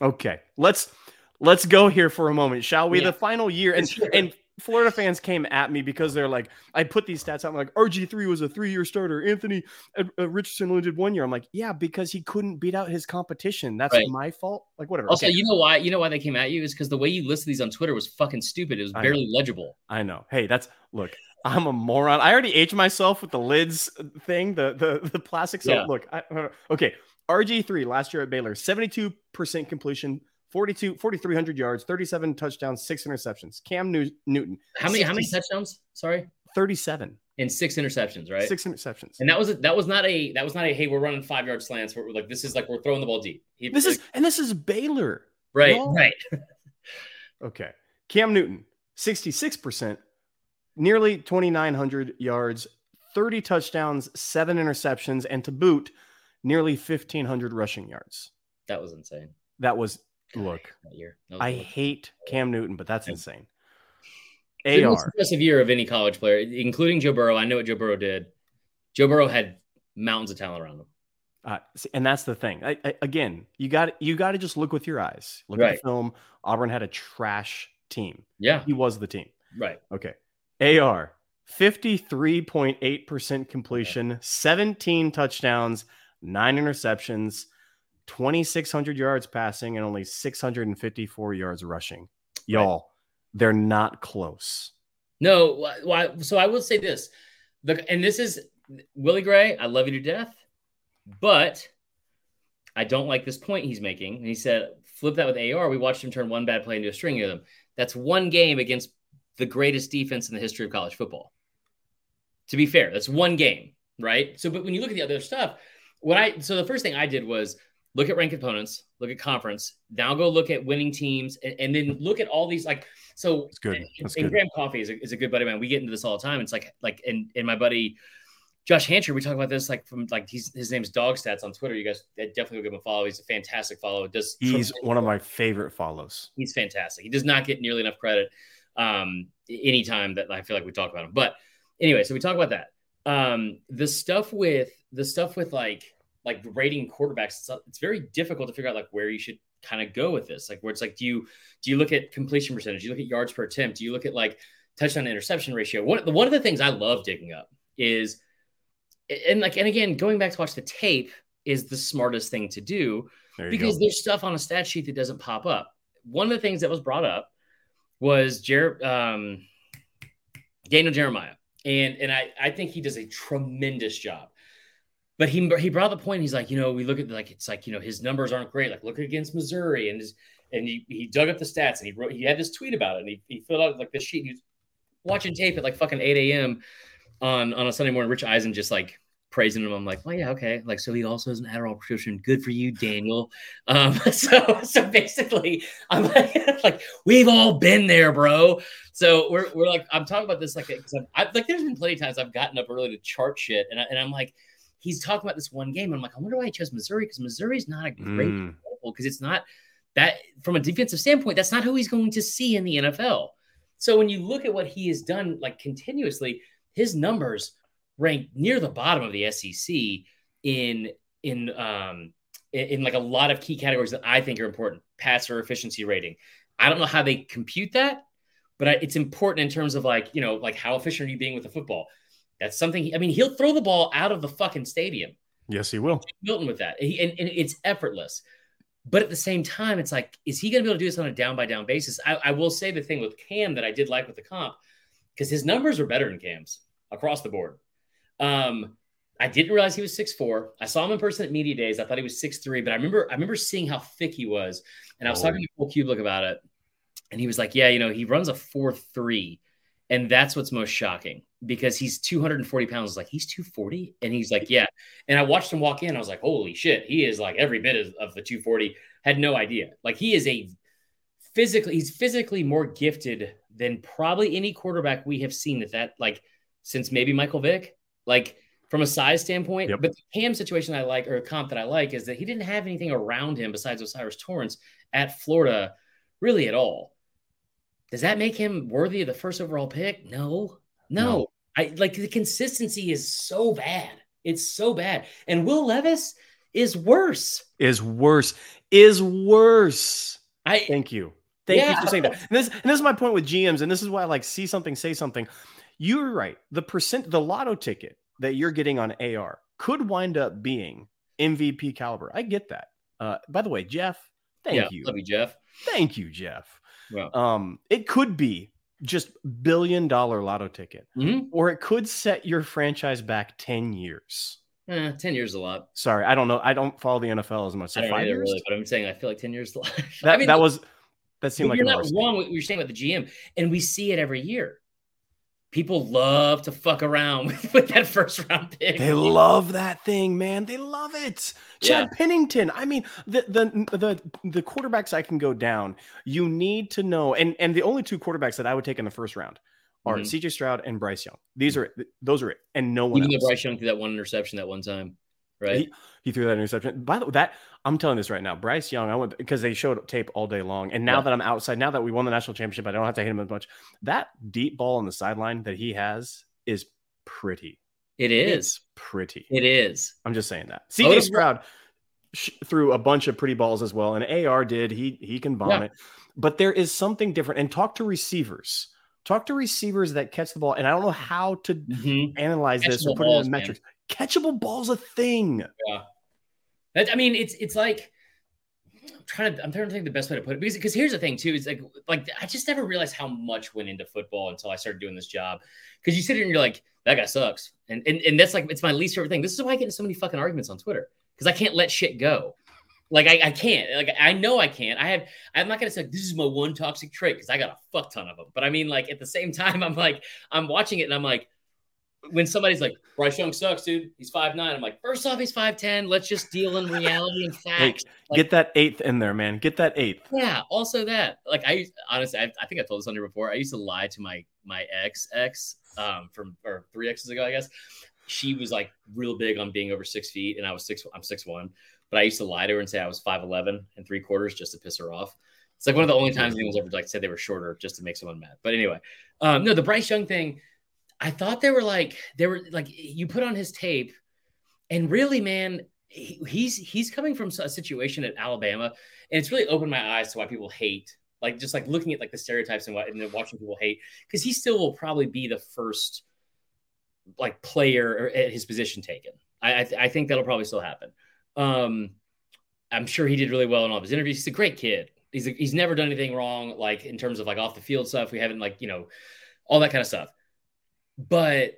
Okay, let's let's go here for a moment, shall we? Yeah. The final year, and sure. and Florida fans came at me because they're like, I put these stats out. I'm like, RG3 was a three year starter. Anthony uh, uh, Richardson only did one year. I'm like, yeah, because he couldn't beat out his competition. That's right. my fault. Like, whatever. Also, okay. you know why? You know why they came at you is because the way you listed these on Twitter was fucking stupid. It was barely I legible. I know. Hey, that's look. I'm a moron. I already aged myself with the lids thing, the the the plastic. So yeah. look, I, uh, okay. RG3 last year at Baylor, 72% completion, 42, 4,300 yards, 37 touchdowns, six interceptions. Cam New- Newton. How many, 60, how many touchdowns? Sorry. 37 and six interceptions, right? Six interceptions. And that was, a, that was not a, that was not a, Hey, we're running five yard slants. We're like, this is like, we're throwing the ball deep. He, this like, is, and this is Baylor. Right. Right. okay. Cam Newton, 66%, nearly 2,900 yards, 30 touchdowns, seven interceptions, and to boot, nearly 1,500 rushing yards. That was insane. That was Look, that year. That I hate Cam Newton, but that's yeah. insane. AR. The most impressive year of any college player, including Joe Burrow. I know what Joe Burrow did. Joe Burrow had mountains of talent around him. Uh, and that's the thing. I, I, again, you got you got to just look with your eyes. Look right. at the film. Auburn had a trash team. Yeah, he was the team. Right. Okay. AR, fifty three point eight percent completion, seventeen touchdowns, nine interceptions. 2,600 yards passing and only 654 yards rushing. Y'all, they're not close. No, why? So I will say this, the, and this is Willie Gray. I love you to death, but I don't like this point he's making. And he said, flip that with AR. We watched him turn one bad play into a string of them. That's one game against the greatest defense in the history of college football. To be fair, that's one game, right? So, but when you look at the other stuff, what I so the first thing I did was look at ranked opponents, look at conference, now go look at winning teams, and, and then look at all these like so. It's good. That's and, good. Graham Coffee is a, is a good buddy of mine. We get into this all the time. It's like like and and my buddy Josh Hancher, we talk about this like from like he's his name's Dog Stats on Twitter. You guys uh, definitely go give him a follow. He's a fantastic follow. Does he's one of my favorite follows. He's fantastic. He does not get nearly enough credit um anytime that I feel like we talk about him. But anyway, so we talk about that. Um the stuff with the stuff with like like rating quarterbacks, it's, it's very difficult to figure out like where you should kind of go with this. Like where it's like, do you do you look at completion percentage? Do you look at yards per attempt? Do you look at like touchdown interception ratio? One one of the things I love digging up is and like and again going back to watch the tape is the smartest thing to do because go. there's stuff on a stat sheet that doesn't pop up. One of the things that was brought up was Jer- um, Daniel Jeremiah, and and I I think he does a tremendous job but he he brought the point. He's like, you know, we look at like it's like you know his numbers aren't great. Like look against Missouri and his and he, he dug up the stats and he wrote he had this tweet about it and he, he filled out like this sheet. He's watching tape at like fucking eight a.m. on on a Sunday morning. Rich Eisen just like praising him. I'm like, well, yeah, okay. Like, so he also has an Adderall prescription. Good for you, Daniel. Um, so so basically, I'm like, like we've all been there, bro. So we're we're like, I'm talking about this like, because I've, like, there's been plenty of times I've gotten up early to chart shit, and I, and I'm like he's talking about this one game. I'm like, I wonder why he chose Missouri because Missouri's not a great mm. because it's not that from a defensive standpoint, that's not who he's going to see in the NFL. So when you look at what he has done, like continuously, his numbers rank near the bottom of the SEC in in um in, in like a lot of key categories that I think are important. Passer efficiency rating. I don't know how they compute that, but it's important in terms of like you know like how efficient are you being with the football. That's something. I mean, he'll throw the ball out of the fucking stadium. Yes, he will. Milton with that, he, and, and it's effortless. But at the same time, it's like, is he going to be able to do this on a down by down basis? I, I will say the thing with Cam that I did like with the comp, because his numbers are better than Cam's across the board. Um, I didn't realize he was six four. I saw him in person at media days. I thought he was six three, but I remember I remember seeing how thick he was, and I was oh. talking to Cole Cubelic about it, and he was like, "Yeah, you know, he runs a four three, and that's what's most shocking because he's 240 pounds. Like he's 240, and he's like, yeah. And I watched him walk in. I was like, holy shit, he is like every bit of, of the 240. Had no idea. Like he is a physically, he's physically more gifted than probably any quarterback we have seen at that like since maybe Michael Vick. Like from a size standpoint. Yep. But the Cam situation I like or a comp that I like is that he didn't have anything around him besides O'Cyrus Torrence at Florida, really at all. Does that make him worthy of the first overall pick? No, no. no. I like the consistency is so bad. It's so bad. And Will Levis is worse. Is worse. Is worse. I thank you. Thank yeah. you for saying that. And this, and this is my point with GMs, and this is why I like see something, say something. You're right. The percent, the lotto ticket that you're getting on AR could wind up being MVP caliber. I get that. Uh, by the way, Jeff, thank yeah, you. Love you, Jeff. Thank you, Jeff. Well, um, it could be just billion dollar lotto ticket, mm-hmm. or it could set your franchise back 10 years. Eh, 10 years a lot. Sorry, I don't know. I don't follow the NFL as much. So I don't five years? Really, but I'm saying I feel like 10 years a lot. That, I mean, that was, that seemed like you're not wrong what you're saying about the GM. And we see it every year people love to fuck around with, with, that first round pick. They love that thing, man. They love it. Chad yeah. Pennington. I mean, the the the the quarterbacks I can go down. You need to know, and and the only two quarterbacks that I would take in the first round are mm-hmm. CJ Stroud and Bryce Young. These are those are it, and no one. Even else. Bryce Young threw that one interception that one time right? He, he, threw that interception. By the way, that I'm telling this right now, Bryce Young. I went because they showed tape all day long, and now yeah. that I'm outside, now that we won the national championship, I don't have to hit him as much. That deep ball on the sideline that he has is pretty. It is it's pretty. It is. I'm just saying that. CJ Stroud threw a bunch of pretty balls as well, and AR did. He he can bomb yeah. but there is something different. And talk to receivers. Talk to receivers that catch the ball, and I don't know how to mm-hmm. analyze catch this or put balls, it in metrics. Man catchable ball's a thing. Yeah. That, I mean, it's it's like I'm trying to I'm trying to think the best way to put it because because here's the thing too is like like I just never realized how much went into football until I started doing this job because you sit here and you're like that guy sucks and, and and that's like it's my least favorite thing. This is why I get in so many fucking arguments on Twitter because I can't let shit go. Like I, I can't. Like I know I can't. I have. I'm not gonna say this is my one toxic trait because I got a fuck ton of them. But I mean, like at the same time, I'm like I'm watching it and I'm like, when somebody's like Bryce Young sucks, dude. He's five nine. I'm like, first off, he's five ten. Let's just deal in reality and facts. Hey, like, get that eighth in there, man. Get that eighth. Yeah. Also that, like, I honestly, I, I think I told this on here before. I used to lie to my my ex ex um from or three exes ago, I guess. She was like real big on being over six feet, and I was six. I'm six one, but I used to lie to her and say I was five eleven and three quarters just to piss her off. It's like one of the only times anyone's ever like said they were shorter just to make someone mad. But anyway, um, no, the Bryce Young thing I thought they were like they were like you put on his tape, and really, man, he, he's he's coming from a situation at Alabama, and it's really opened my eyes to why people hate. Like just like looking at like the stereotypes and what and then watching people hate because he still will probably be the first like player at his position taken. I I, th- I think that'll probably still happen. Um, I'm sure he did really well in all of his interviews. He's a great kid. He's a, he's never done anything wrong, like in terms of like off the field stuff. We haven't like you know all that kind of stuff. But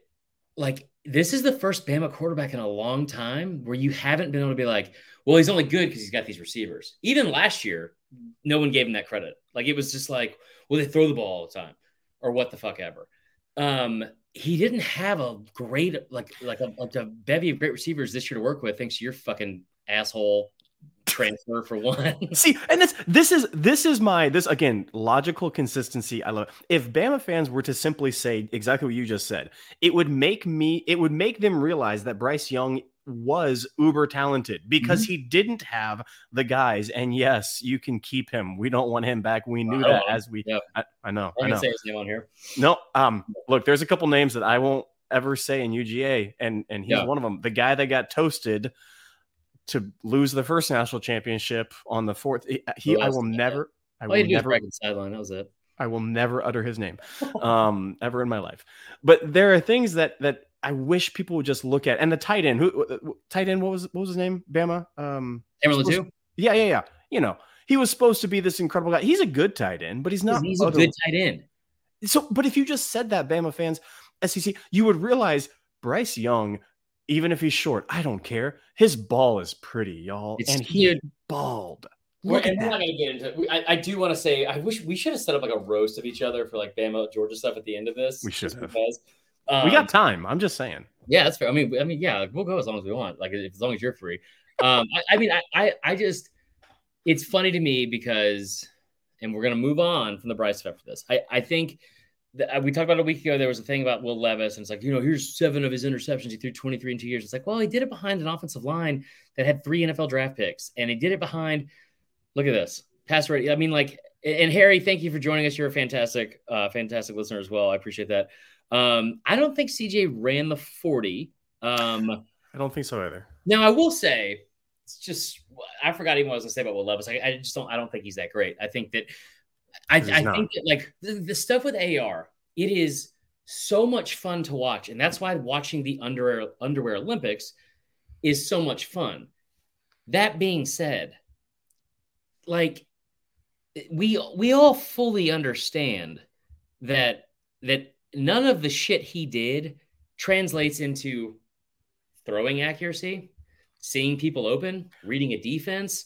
like this is the first Bama quarterback in a long time where you haven't been able to be like, well, he's only good because he's got these receivers. Even last year, no one gave him that credit. Like it was just like, well, they throw the ball all the time, or what the fuck ever. Um, he didn't have a great like like a, like a bevy of great receivers this year to work with, thanks to your fucking asshole transfer for one. See, and this this is this is my this again logical consistency. I love. It. If Bama fans were to simply say exactly what you just said, it would make me it would make them realize that Bryce Young was uber talented because Mm-hmm. he didn't have the guys. And yes, you can keep him. We don't want him back. We knew that as we. Yep. I, I know. I I can know. say his name on here. No, um, look, there's a couple names that I won't ever say in UGA, and and he's Yeah. one of them. The guy that got toasted to lose the first national championship on the fourth. He, he- I will never, I All will you had to do was never, sideline. That was it. I will never utter his name, um, ever in my life. But there are things that that I wish people would just look at. And the tight end, who tight end, what was what was his name? Bama. Um, yeah, yeah, yeah. You know, he was supposed to be this incredible guy. He's a good tight end, but he's not. He's a good tight end. so, but if you just said that, Bama fans, SEC, you would realize Bryce Young, even if he's short, I don't care. His ball is pretty, y'all, It's and he dude, balled. We're, and we're not to get into it. I, I do want to say, I wish we should have set up like a roast of each other for like Bama, Georgia stuff at the end of this. We should have. because. we Um, got time. I'm just saying. Yeah, that's fair. I mean, I mean, yeah, we'll go as long as we want. Like, as long as you're free. Um, I, I mean, I, I, I just, it's funny to me because, and we're gonna move on from the Bryce stuff for this. I, I think that we talked about a week ago. There was a thing about Will Levis, and it's like, you know, here's seven of his interceptions. He threw 23 in two years. It's like, well, he did it behind an offensive line that had three NFL draft picks, and he did it behind. Look at this pass rate. I mean, like, and Harry, thank you for joining us. You're a fantastic, uh, fantastic listener as well. I appreciate that. Um, I don't think CJ ran the 40. Um, I don't think so either. now I will say, it's just I forgot even what I was gonna say about Will Levis. I, I just don't. I don't think he's that great. I think that I, I think that like the, the stuff with AR, it is so much fun to watch, and that's why watching the underwear underwear Olympics is so much fun. That being said, like we we all fully understand that that none of the shit he did translates into throwing accuracy, seeing people open, reading a defense,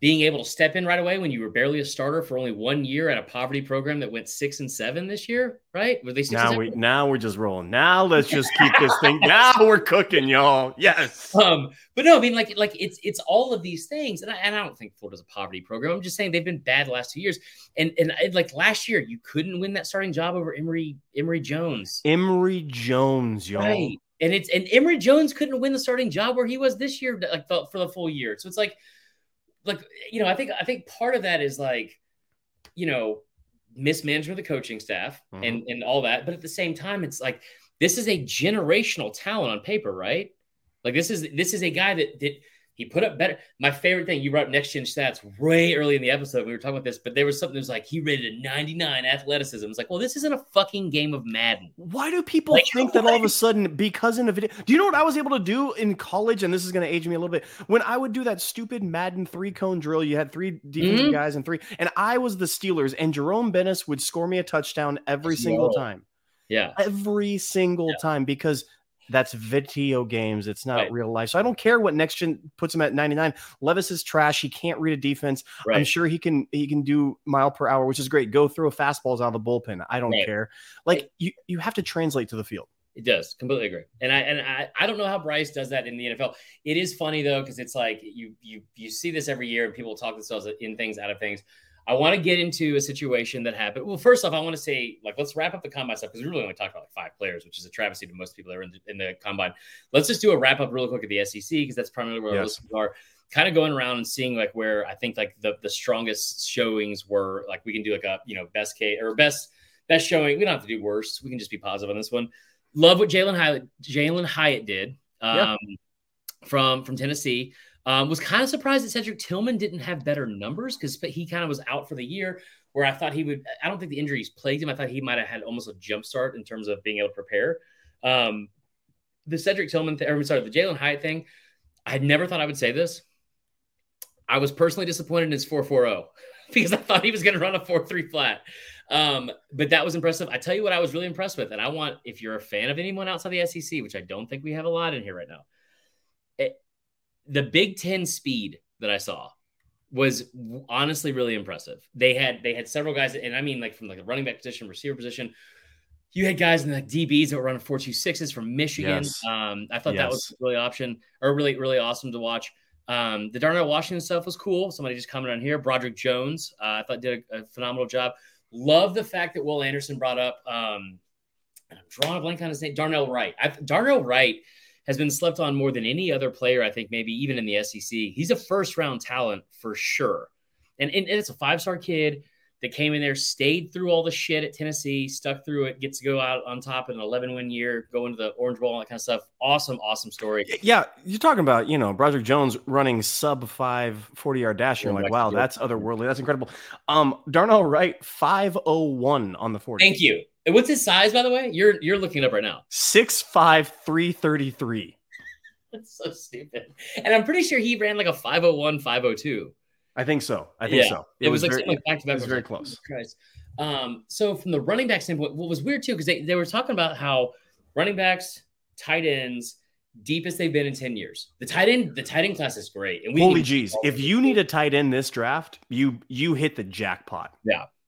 being able to step in right away when you were barely a starter for only one year at a poverty program that went six and seven this year, right? Were they Now we now we're just rolling. Now let's just keep this thing. Now we're cooking, y'all. Yes. Um, but no, I mean, like, like it's it's all of these things, and I, and I don't think Florida's a poverty program. I'm just saying they've been bad the last two years, and and I- like last year, you couldn't win that starting job over Emory Emory Jones, Emory Jones, y'all. right? And it's and Emory Jones couldn't win the starting job where he was this year, like the, for the full year. So it's like, like you know, I think I think part of that is like, you know, mismanagement of the coaching staff Mhm. and and all that. But at the same time, it's like this is a generational talent on paper, right? Like this is this is a guy that that he put up better. My favorite thing you brought up next gen stats way early in the episode. We were talking about this, but there was something that was like he rated a 99 athleticism. It's like, well, this isn't a fucking game of Madden. Why do people Like, think that all of a sudden because in a video? Do you know what I was able to do in college? And this is going to age me a little bit. When I would do that stupid Madden three cone drill, you had three defensive Mhm. guys and three, and I was the Steelers, and Jerome Bettis would score me a touchdown every single time, Yeah. every single time because. That's video games. It's not Right. real life. So I don't care what next gen puts him at 99. Levis is trash. He can't read a defense. I'm sure he can he can do mile per hour, which is great. Go throw fastballs out of the bullpen. I don't Right. care. Like you you have to translate to the field. It does completely agree, and I and I, I don't know how Bryce does that in the NFL. It is funny though because it's like you you you see this every year, and people talk themselves in things out of things. I want to get into a situation that happened. Well, first off, I want to say like let's wrap up the combine stuff because we really only talked about like five players, which is a travesty to most people that are in the, in the combine. Let's just do a wrap up really quick at the SEC because that's primarily where our Yes. listeners are. Kind of going around and seeing like where I think like the the strongest showings were. Like we can do like a you know best case or best best showing. We don't have to do worst. We can just be positive on this one. Love what Jalin Hyatt Jalin Hyatt did um, Yeah. from from Tennessee. Um, was kind of surprised that Cedric Tillman didn't have better numbers because he kind of was out for the year. Where I thought he would. I don't think the injuries plagued him. I thought he might have had almost a jump start in terms of being able to prepare. Um, the Cedric Tillman, th- I'm sorry, the Jalin Hyatt thing. I had never thought I would say this. I was personally disappointed in his 4.40 because I thought he was going to run a 4-3 flat. Um, but that was impressive. I tell you what, I was really impressed with, and I want if you're a fan of anyone outside the SEC, which I don't think we have a lot in here right now, it, the Big Ten speed that I saw was honestly really impressive. They had they had several guys, and I mean like from like the running back position, receiver position. You had guys in the DBs that were running four two sixes from Michigan. Yes. Um, I thought that was really option or really really awesome to watch. Um, the Darnell Washington stuff was cool. Somebody just commented on here. Broderick Jones, uh, I thought did a, a phenomenal job. Love the fact that Will Anderson brought up. Um, I'm drawing a blank on his name. Darnell Wright. I, Darnell Wright has been slept on more than any other player, I think, maybe even in the SEC. He's a first round talent for sure. And, and it's a five star kid that came in there, stayed through all the shit at Tennessee, stuck through it, gets to go out on top in an 11 win year, go into the Orange Bowl, all that kind of stuff. Awesome, awesome story. Yeah, you're talking about, you know, Broderick Jones running sub five 40 yard dash. You're like, wow, that's otherworldly. That's incredible. Um, Darnell Wright, 501 on the 40. Thank you. And what's his size, by the way? You're you're looking it up right now. Six five three thirty three. That's so stupid. And I'm pretty sure he ran like a 501, 502. I think so. I think Yeah. so. It, was, like very, back to it was very close. Um, so from the running back standpoint, what was weird too, because they, they were talking about how running backs, tight ends, deepest they've been in 10 years. The tight end, the tight end class is great. And we Holy jeez. If you need a tight end this draft, you you hit the jackpot.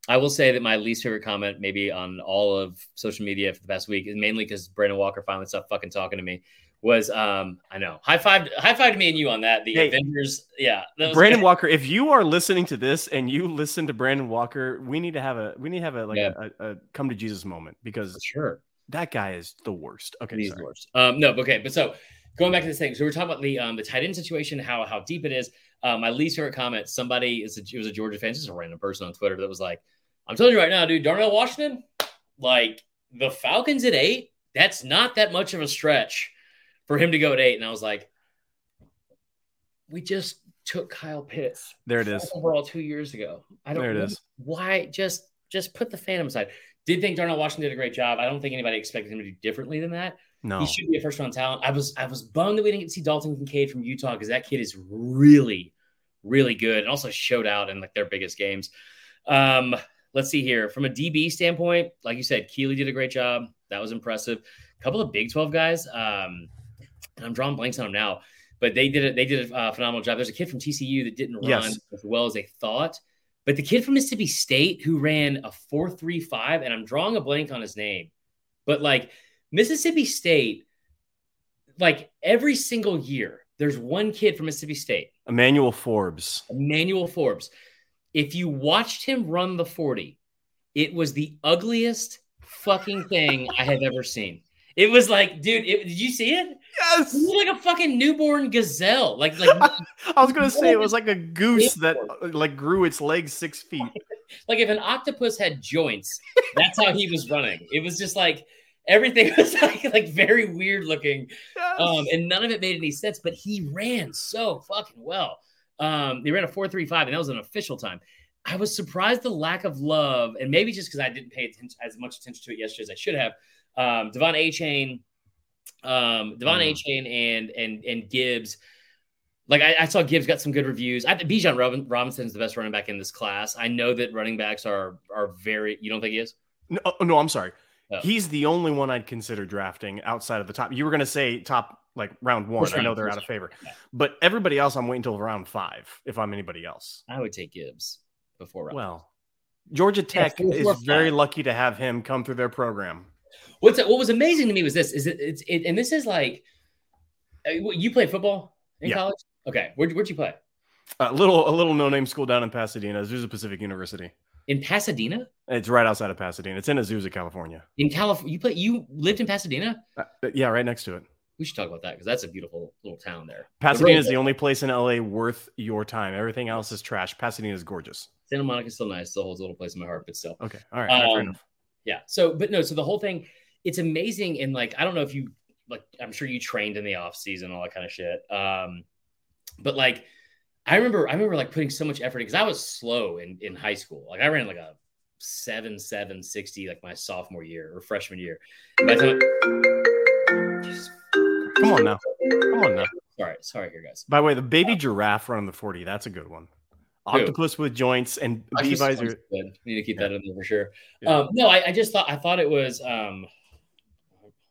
I will say that my least favorite comment, maybe on all of social media for the past week, is mainly because Brandon Walker finally stopped fucking talking to me. Was um, I know high five, high five to me and you on that. The Hey. Avengers, yeah, Brandon good. Walker, if you are listening to this and you listen to Brandon Walker, we need to have a we need to have a like Yeah. a, a come to Jesus moment because For sure. that guy is the worst. Okay, He's sorry. the worst. Um, no, okay, but so going back to this thing, so we're talking about the um the tight end situation, how how deep it is. Uh, my least favorite comment, somebody is a, it was a Georgia fan, just a random person on Twitter that was like, "I'm telling you right now, dude, Darnell Washington, like the Falcons at eight, that's not that much of a stretch for him to go at eight. And I was like, we just took Kyle Pitts There it is. overall two years ago. I don't There it know why just just put the Phantom aside. Did think Darnell Washington did a great job. I don't think anybody expected him to do differently than that. No. He should be a first round talent. I was I was bummed that we didn't get to see Dalton Kincaid from Utah because that kid is really, really good and also showed out in like their biggest games. Um, let's see here. From a DB standpoint, like you said, Kelee did a great job. That was impressive. A couple of Big 12 guys. Um, and I'm drawing blanks on them now, but they did it. They did a uh, phenomenal job. There's a kid from TCU that didn't run Yes. as well as they thought. But the kid from Mississippi State who ran a 4.35, and I'm drawing a blank on his name, but like Mississippi State, like every single year, there's one kid from Mississippi State, Emmanuel Forbes. Emmanuel Forbes. If you watched him run the 40, it was the ugliest fucking thing I have ever seen. It was like, dude, it, did you see it? Yes. It was like a fucking newborn gazelle. Like, like, I was gonna say it was like a goose that uh, like grew its legs six feet. like if an octopus had joints, that's how he was running. It was just like everything was like like very weird looking. Yes. Um, and none of it made any sense, but he ran so fucking well. Um, they ran a 4.35, and that was an official time. I was surprised the lack of love, and maybe just because I didn't pay attention as much attention to it yesterday as I should have. Um, De'Von Achane, um, Devon A Mhm. Chain, and and and Gibbs. Like I, I saw Gibbs got some good reviews. I Bijan Robin, Robinson is the best running back in this class. I know that running backs are are very. You don't think he is? no, oh, no, I'm sorry. He's the only one I'd consider drafting outside of the top. You were gonna say top like round one. First I know round, they're out of favor, Yeah. but everybody else, I'm waiting until round five. If I'm anybody else, I would take Gibbs before. Robinson. well, Georgia Tech four, is very lucky to have him come through their program. What's what was amazing to me was this is it, it's it, and this is like uh, you played football in Yeah. college. Okay, where'd, where'd you play A little a little no name school down in Pasadena, Azusa Pacific University. In Pasadena? It's right outside of Pasadena. It's in Azusa, California. In California, you play you lived in Pasadena. Uh, yeah, right next to it. We should talk about that because that's a beautiful little town there. Pasadena is the only place in LA worth your time. Everything else is trash. Pasadena is gorgeous. Santa Monica's still nice, still holds a little place in my heart, but still. Okay, all right, all right, fair Um. Yeah. So, but no, so the whole thing, it's amazing. And like, I don't know if you like, I'm sure you trained in the off season, all that kind of shit. Um, but like, I remember, I remember like putting so much effort because I was slow in, in high school. Like I ran like a seven, seven, 60, like my sophomore year or freshman year. And by the time, Jesus, Come on now, come on now. sorry, sorry here, guys. By the way, the baby giraffe running the forty. That's a good one. Octopus with joints and I just- are. good. We need to keep that in there for sure. Yeah. Um, no, I, I just thought I thought it was. Um,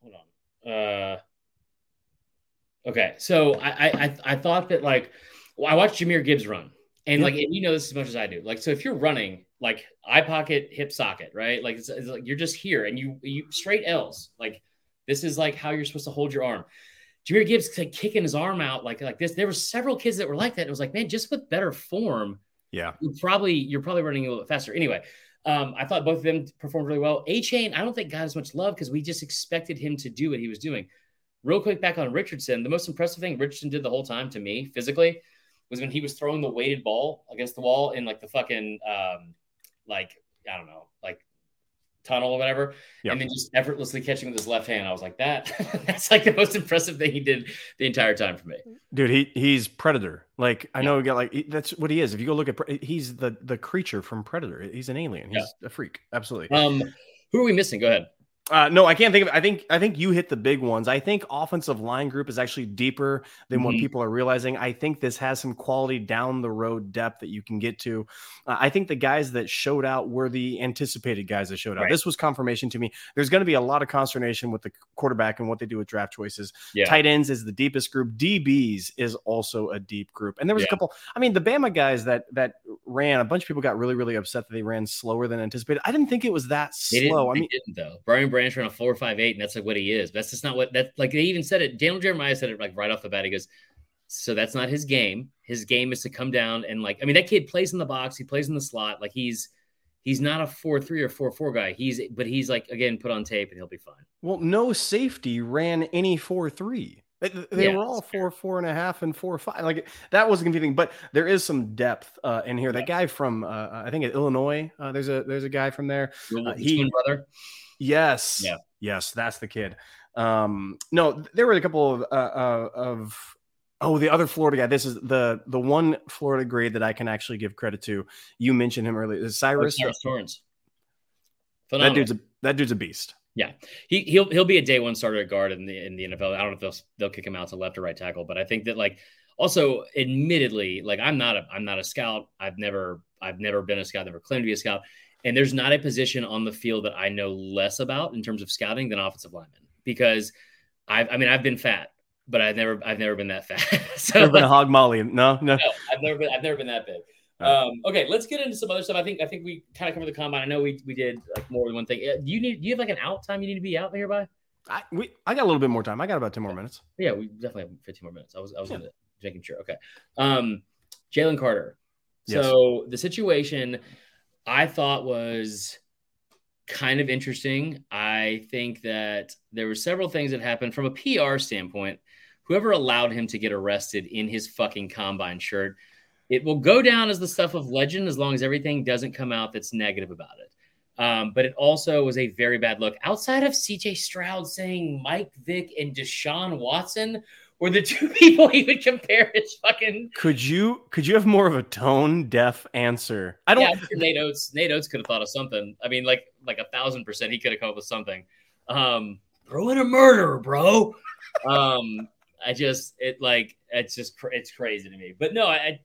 hold on. Uh, okay, so I, I I I thought that like well, I watched Jahmyr Gibbs run, and like and you know this as much as I do. Like, so if you're running, like eye pocket, hip socket, right? Like it's, it's like you're just here, and you you straight L's. Like this is like how you're supposed to hold your arm. Jahmyr Gibbs like, kicking his arm out like like this. There were several kids that were like that. It was like, man, just with better form, Yeah, you probably you're probably running a little bit faster. Anyway, um, I thought both of them performed really well. Achane, I don't think got as much love because we just expected him to do what he was doing. real quick back on Richardson, the most impressive thing Richardson did the whole time to me physically was when he was throwing the weighted ball against the wall in like the fucking um like I don't know, like tunnel or whatever, yep. and then just effortlessly catching with his left hand. I was like, that that's like the most impressive thing he did the entire time for me. Dude, he he's Predator. Like I know you got like that's what he is. If you go look at he's the the creature from Predator. He's an alien. He's yeah. a freak. Absolutely. Um, who are we missing? Go ahead. Uh, no, I can't think of. I think I think you hit the big ones. I think offensive line group is actually deeper than mm-hmm. what people are realizing. I think this has some quality down the road depth that you can get to. Uh, I think the guys that showed out were the anticipated guys that showed out. Right. This was confirmation to me. There's going to be a lot of consternation with the quarterback and what they do with draft choices. Yeah. Tight ends is the deepest group. DBs is also a deep group. And there was yeah. a couple. I mean, the Bama guys that that ran. A bunch of people got really really upset that they ran slower than anticipated. I didn't think it was that slow. I mean, didn't though. Brian Branch ran a four five eight, and that's like what he is. That's just not what that like they even said it. Daniel Jeremiah said it like right off the bat. He goes, So that's not his game. His game is to come down and like I mean, that kid plays in the box, he plays in the slot, like he's he's not a four three or four four guy. He's but he's like again put on tape and he'll be fine. Well, no safety ran any four three. They, they yeah, were all four, four and a half, and four, five. Like that wasn't confusing, but there is some depth uh, in here. That guy from uh, I think Illinois. Uh, there's a there's a guy from there. Uh, he brother. Yes. Yeah. Yes, that's the kid. Um, no, there were a couple of uh, uh, of oh the other Florida guy. This is the the one Florida grade that I can actually give credit to. You mentioned him earlier. Is Cyrus oh, Cyrus Torrence. That dude's a that dude's a beast. Yeah, he he'll he'll be a day one starter at guard in the in the NFL. I don't know if they'll they'll kick him out to left or right tackle, but I think that like also admittedly, like I'm not a I'm not a scout. I've never I've never been a scout, never claimed to be a scout. And there's not a position on the field that I know less about in terms of scouting than offensive lineman because I've, I mean, I've been fat, but I've never, I've never been that fat. so never been a hog molly. No, no, no, I've never been, I've never been that big. Um, okay, let's get into some other stuff. I think, I think we kind of covered the combine. I know we, we did like more than one thing. Do you need, do you have like an out time you need to be out here by? I, we, I got a little bit more time. I got about 10 more minutes. Yeah, we definitely have 15 more minutes. I was, I was yeah. gonna, making sure. Okay. Um, Jalen Carter. So yes. the situation I thought was kind of interesting. I think that there were several things that happened from a PR standpoint. Whoever allowed him to get arrested in his fucking combine shirt, it will go down as the stuff of legend as long as everything doesn't come out that's negative about it. Um, but it also was a very bad look. Outside of CJ Stroud saying Mike Vick and Deshaun Watson were the two people he would compare his fucking. Could you could you have more of a tone deaf answer? I don't. Yeah, Nate Oats. Nate Oats could have thought of something. I mean, like like a thousand percent, he could have come up with something. Um, throw in a murderer, bro. um, I just it like it's just it's crazy to me. But no, I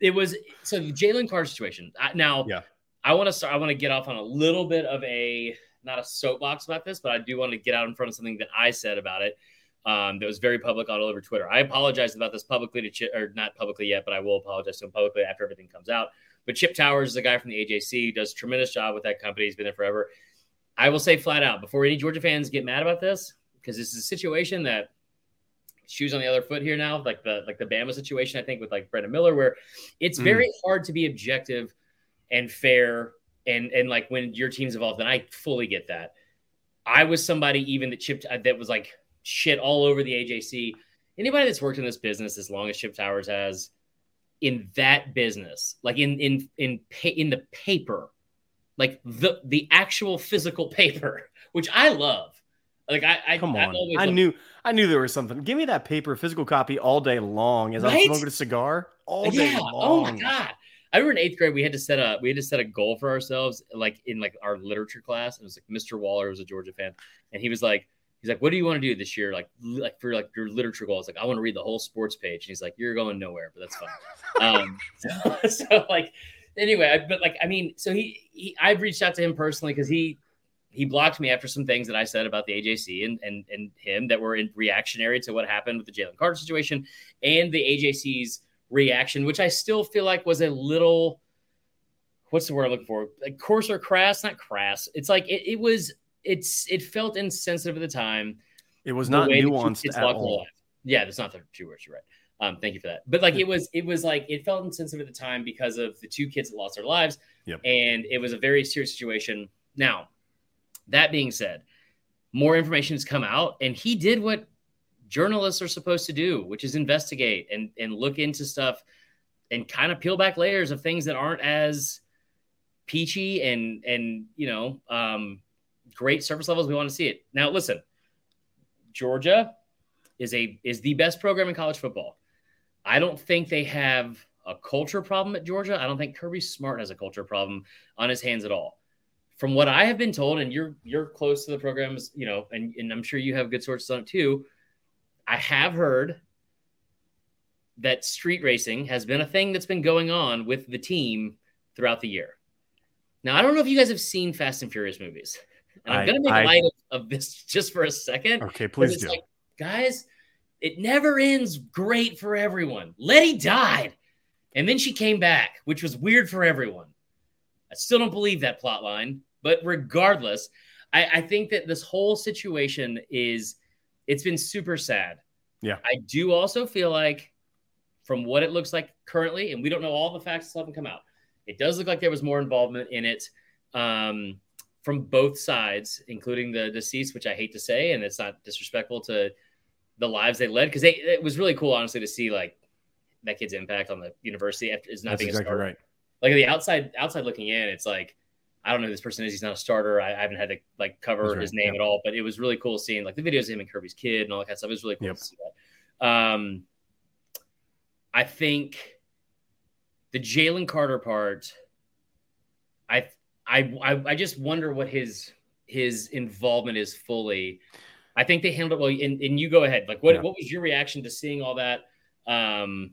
it was so the Jalen Carr situation. I, now, yeah, I want to start. I want to get off on a little bit of a not a soapbox about this, but I do want to get out in front of something that I said about it um, that was very public all over Twitter. I apologize about this publicly to Chip, or not publicly yet, but I will apologize to him publicly after everything comes out. But Chip Towers is a guy from the AJC, does a tremendous job with that company. He's been there forever. I will say flat out before any Georgia fans get mad about this, because this is a situation that shoes on the other foot here now, like the like the Bama situation, I think with like Brandon Miller, where it's mm. very hard to be objective and fair and and like when your team's involved, and I fully get that. I was somebody even that chipped that was like shit all over the AJC. Anybody that's worked in this business as long as Chip Towers has, in that business, like in in in in the paper, like the the actual physical paper, which I love. Like I, I come on, I, I knew I knew there was something. Give me that paper, physical copy all day long as right? I'm smoking a cigar all day yeah. long. Oh my god. I remember in eighth grade we had to set a we had to set a goal for ourselves, like in like our literature class. And It was like Mr. Waller was a Georgia fan, and he was like, he's like, "What do you want to do this year? Like, like for like your literature goals? Like, I want to read the whole sports page." And he's like, "You're going nowhere, but that's fine." um, so, so, like, anyway, I, but like, I mean, so he, he I've reached out to him personally because he he blocked me after some things that I said about the AJC and and and him that were in reactionary to what happened with the Jalen Carter situation and the AJC's reaction, which I still feel like was a little. What's the word I'm looking for? Like coarse or crass? Not crass. It's like it, it was it's it felt insensitive at the time. It was not nuanced at all. Yeah, that's not the two words. You're right. Um, thank you for that. But like it was, it was like it felt insensitive at the time because of the two kids that lost their lives, yep. and it was a very serious situation. Now, that being said, more information has come out, and he did what journalists are supposed to do, which is investigate and and look into stuff and kind of peel back layers of things that aren't as peachy and and you know um, great service levels we want to see it. Now listen, Georgia is a is the best program in college football. I don't think they have a culture problem at Georgia. I don't think Kirby Smart has a culture problem on his hands at all. From what I have been told, and you're you're close to the programs, you know, and, and I'm sure you have good sources on it too. I have heard that street racing has been a thing that's been going on with the team throughout the year. Now, I don't know if you guys have seen Fast and Furious movies. And I'm going to make I, light of, of, this just for a second. Okay, please do. Like, guys, it never ends great for everyone. Letty died, and then she came back, which was weird for everyone. I still don't believe that plot line, but regardless, I, I think that this whole situation is it's been super sad. Yeah. I do also feel like from what it looks like currently, and we don't know all the facts that haven't come out, it does look like there was more involvement in it um, from both sides, including the deceased, which I hate to say, and it's not disrespectful to the lives they led because it was really cool, honestly, to see like that kid's impact on the university after is not That's being exactly a starter. Right. Like the outside outside looking in, it's like I don't know who this person is. He's not a starter. I, I haven't had to like cover his name at all, but it was really cool seeing like the videos of him and Kirby's kid and all that kind of stuff. It was really cool yep. to see that. Um, I think the Jalen Carter part, I, I, I, I just wonder what his his involvement is fully. I think they handled it well. And, and you go ahead. Like, what, yeah. what was your reaction to seeing all that, um,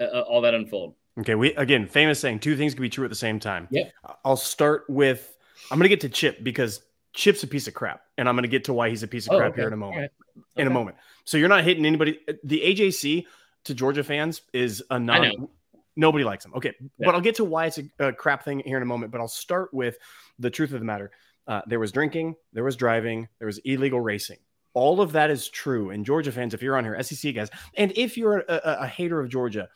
uh, uh all that unfold? Okay, we again famous saying two things can be true at the same time. Yeah. I'll start with I'm gonna get to Chip because Chip's a piece of crap, and I'm gonna get to why he's a piece of oh, crap okay. here in a moment. Right. Okay. In a moment. So you're not hitting anybody. The AJC to Georgia fans is a non. Nobody likes him. Okay, yeah. but I'll get to why it's a, a, crap thing here in a moment. But I'll start with the truth of the matter. Uh, there was drinking, there was driving, there was illegal racing. All of that is true. And Georgia fans, if you're on here, SEC guys, and if you're a, a, a hater of Georgia,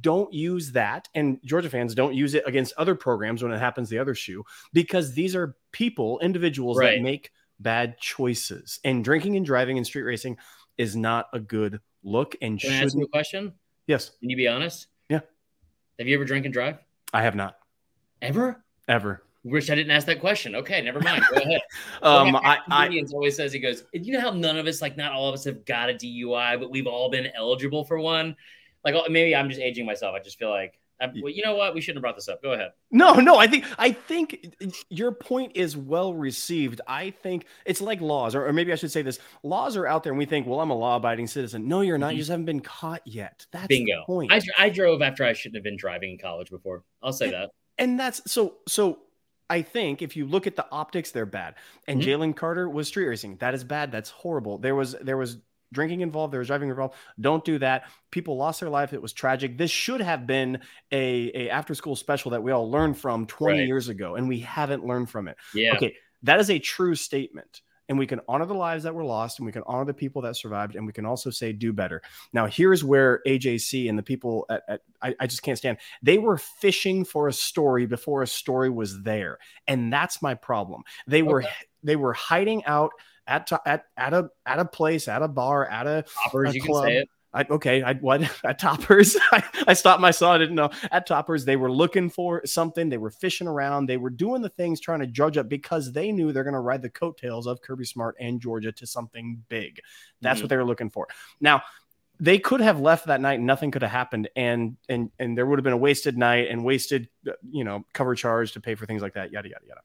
don't use that. And Georgia fans don't use it against other programs when it happens the other shoe, because these are people, individuals right. that make bad choices. And drinking and driving and street racing is not a good look. And Can I ask you a question? Yes. Can you be honest? Have you ever drank and drive? I have not. Ever? Ever. Wish I didn't ask that question. Okay, never mind. Go ahead. um, I, I always says he goes. You know how none of us, like not all of us, have got a DUI, but we've all been eligible for one like oh, maybe I'm just aging myself. I just feel like well, you know what? We shouldn't have brought this up. Go ahead. No, no. I think I think your point is well received. I think it's like laws, or, or maybe I should say this: laws are out there, and we think, well, I'm a law-abiding citizen. No, you're not. Mm-hmm. You just haven't been caught yet. That's bingo. point. I, I drove after I shouldn't have been driving in college before. I'll say and, that. And that's so so. I think if you look at the optics, they're bad. And mm-hmm. Jalen Carter was street racing. That is bad. That's horrible. There was there was drinking involved, there was driving involved. Don't do that. People lost their life. It was tragic. This should have been a, a after school special that we all learned from 20 right. years ago, and we haven't learned from it. Yeah. Okay. That is a true statement. And we can honor the lives that were lost, and we can honor the people that survived, and we can also say do better. Now, here's where AJC and the people at, at I, I just can't stand. They were fishing for a story before a story was there, and that's my problem. They okay. were they were hiding out at at at a at a place, at a bar, at a, Toppers, a club. I, okay, I what at Toppers? I, I stopped myself. I didn't know at Toppers they were looking for something. They were fishing around. They were doing the things trying to judge up because they knew they're going to ride the coattails of Kirby Smart and Georgia to something big. That's mm-hmm. what they were looking for. Now they could have left that night. Nothing could have happened, and and and there would have been a wasted night and wasted you know cover charge to pay for things like that. Yada yada yada.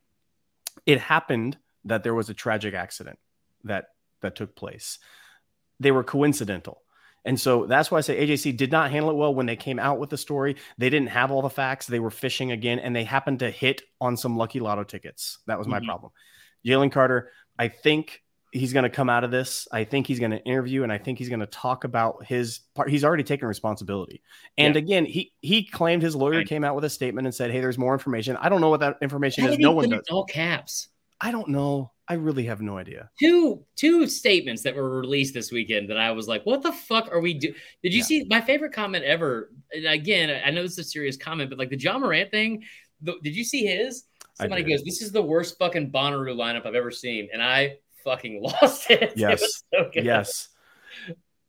It happened that there was a tragic accident that that took place. They were coincidental. And so that's why I say AJC did not handle it well when they came out with the story. They didn't have all the facts. They were fishing again, and they happened to hit on some lucky lotto tickets. That was my mm-hmm. problem. Jalen Carter, I think he's going to come out of this. I think he's going to interview, and I think he's going to talk about his part. He's already taken responsibility. And yeah. again, he he claimed his lawyer right. came out with a statement and said, "Hey, there's more information." I don't know what that information How is. No one does. All caps. I don't know. I really have no idea. Two two statements that were released this weekend that I was like, "What the fuck are we doing?" Did you yeah. see my favorite comment ever? And again, I know this is a serious comment, but like the Ja Morant thing. The, did you see his? Somebody goes, "This is the worst fucking Bonnaroo lineup I've ever seen," and I fucking lost it. Yes. It so yes.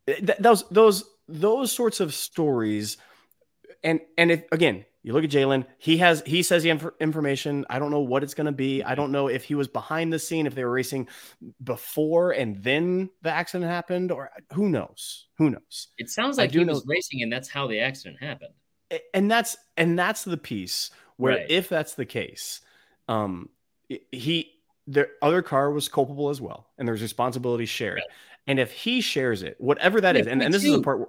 th- those those those sorts of stories, and and if again you look at Jalen, he has he says the inf- information. I don't know what it's going to be. I don't know if he was behind the scene, if they were racing before and then the accident happened, or who knows? Who knows? It sounds like he was racing, and that's how the accident happened. And that's and that's the piece where, right. if that's the case, um, he the other car was culpable as well, and there's responsibility shared. Right. And if he shares it, whatever that yeah, is, and, and this too. is the part where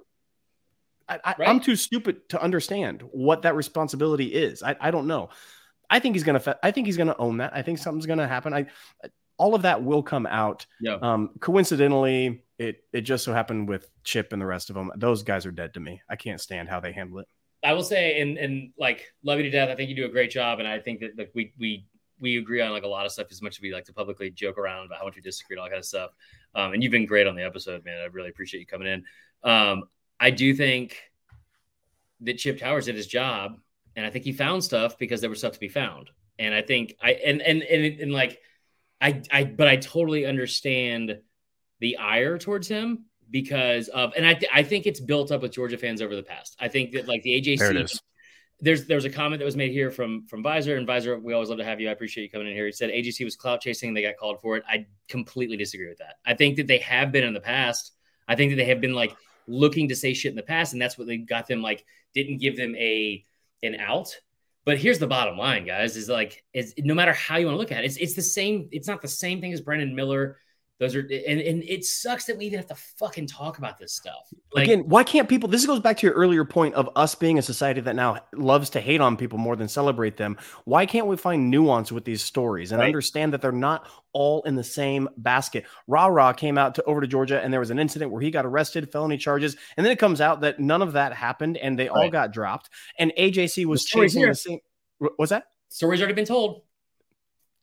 I, am too stupid to understand what that responsibility is. I, I don't know. I think he's gonna. I think he's gonna own that. I think something's gonna happen. I all of that will come out. Yeah. Um, coincidentally, it it just so happened with Chip and the rest of them. Those guys are dead to me. I can't stand how they handle it. I will say, and and like love you to death. I think you do a great job, and I think that like we we we agree on like a lot of stuff as much as we like to publicly joke around about how much we disagree, and all that kind of stuff. Um, and you've been great on the episode, man. I really appreciate you coming in. Um, I do think that Chip Towers did his job, and I think he found stuff because there was stuff to be found. And I think I and and and, and like I I but I totally understand the ire towards him because of and I th- I think it's built up with Georgia fans over the past. I think that like the AJC there's there's a comment that was made here from from Visor and Visor. We always love to have you. I appreciate you coming in here. He said AJC was clout chasing. They got called for it. I completely disagree with that. I think that they have been in the past. I think that they have been like looking to say shit in the past, and that's what they got them like didn't give them a an out. But here's the bottom line, guys: is like is no matter how you want to look at it, it's it's the same. It's not the same thing as Brandon Miller those are and, and it sucks that we even have to fucking talk about this stuff. Like, Again, why can't people? This goes back to your earlier point of us being a society that now loves to hate on people more than celebrate them. Why can't we find nuance with these stories and right. understand that they're not all in the same basket? Rah Rah came out to over to Georgia and there was an incident where he got arrested, felony charges, and then it comes out that none of that happened and they right. all got dropped. And AJC was the chasing here. the same. What's that? Story's already been told.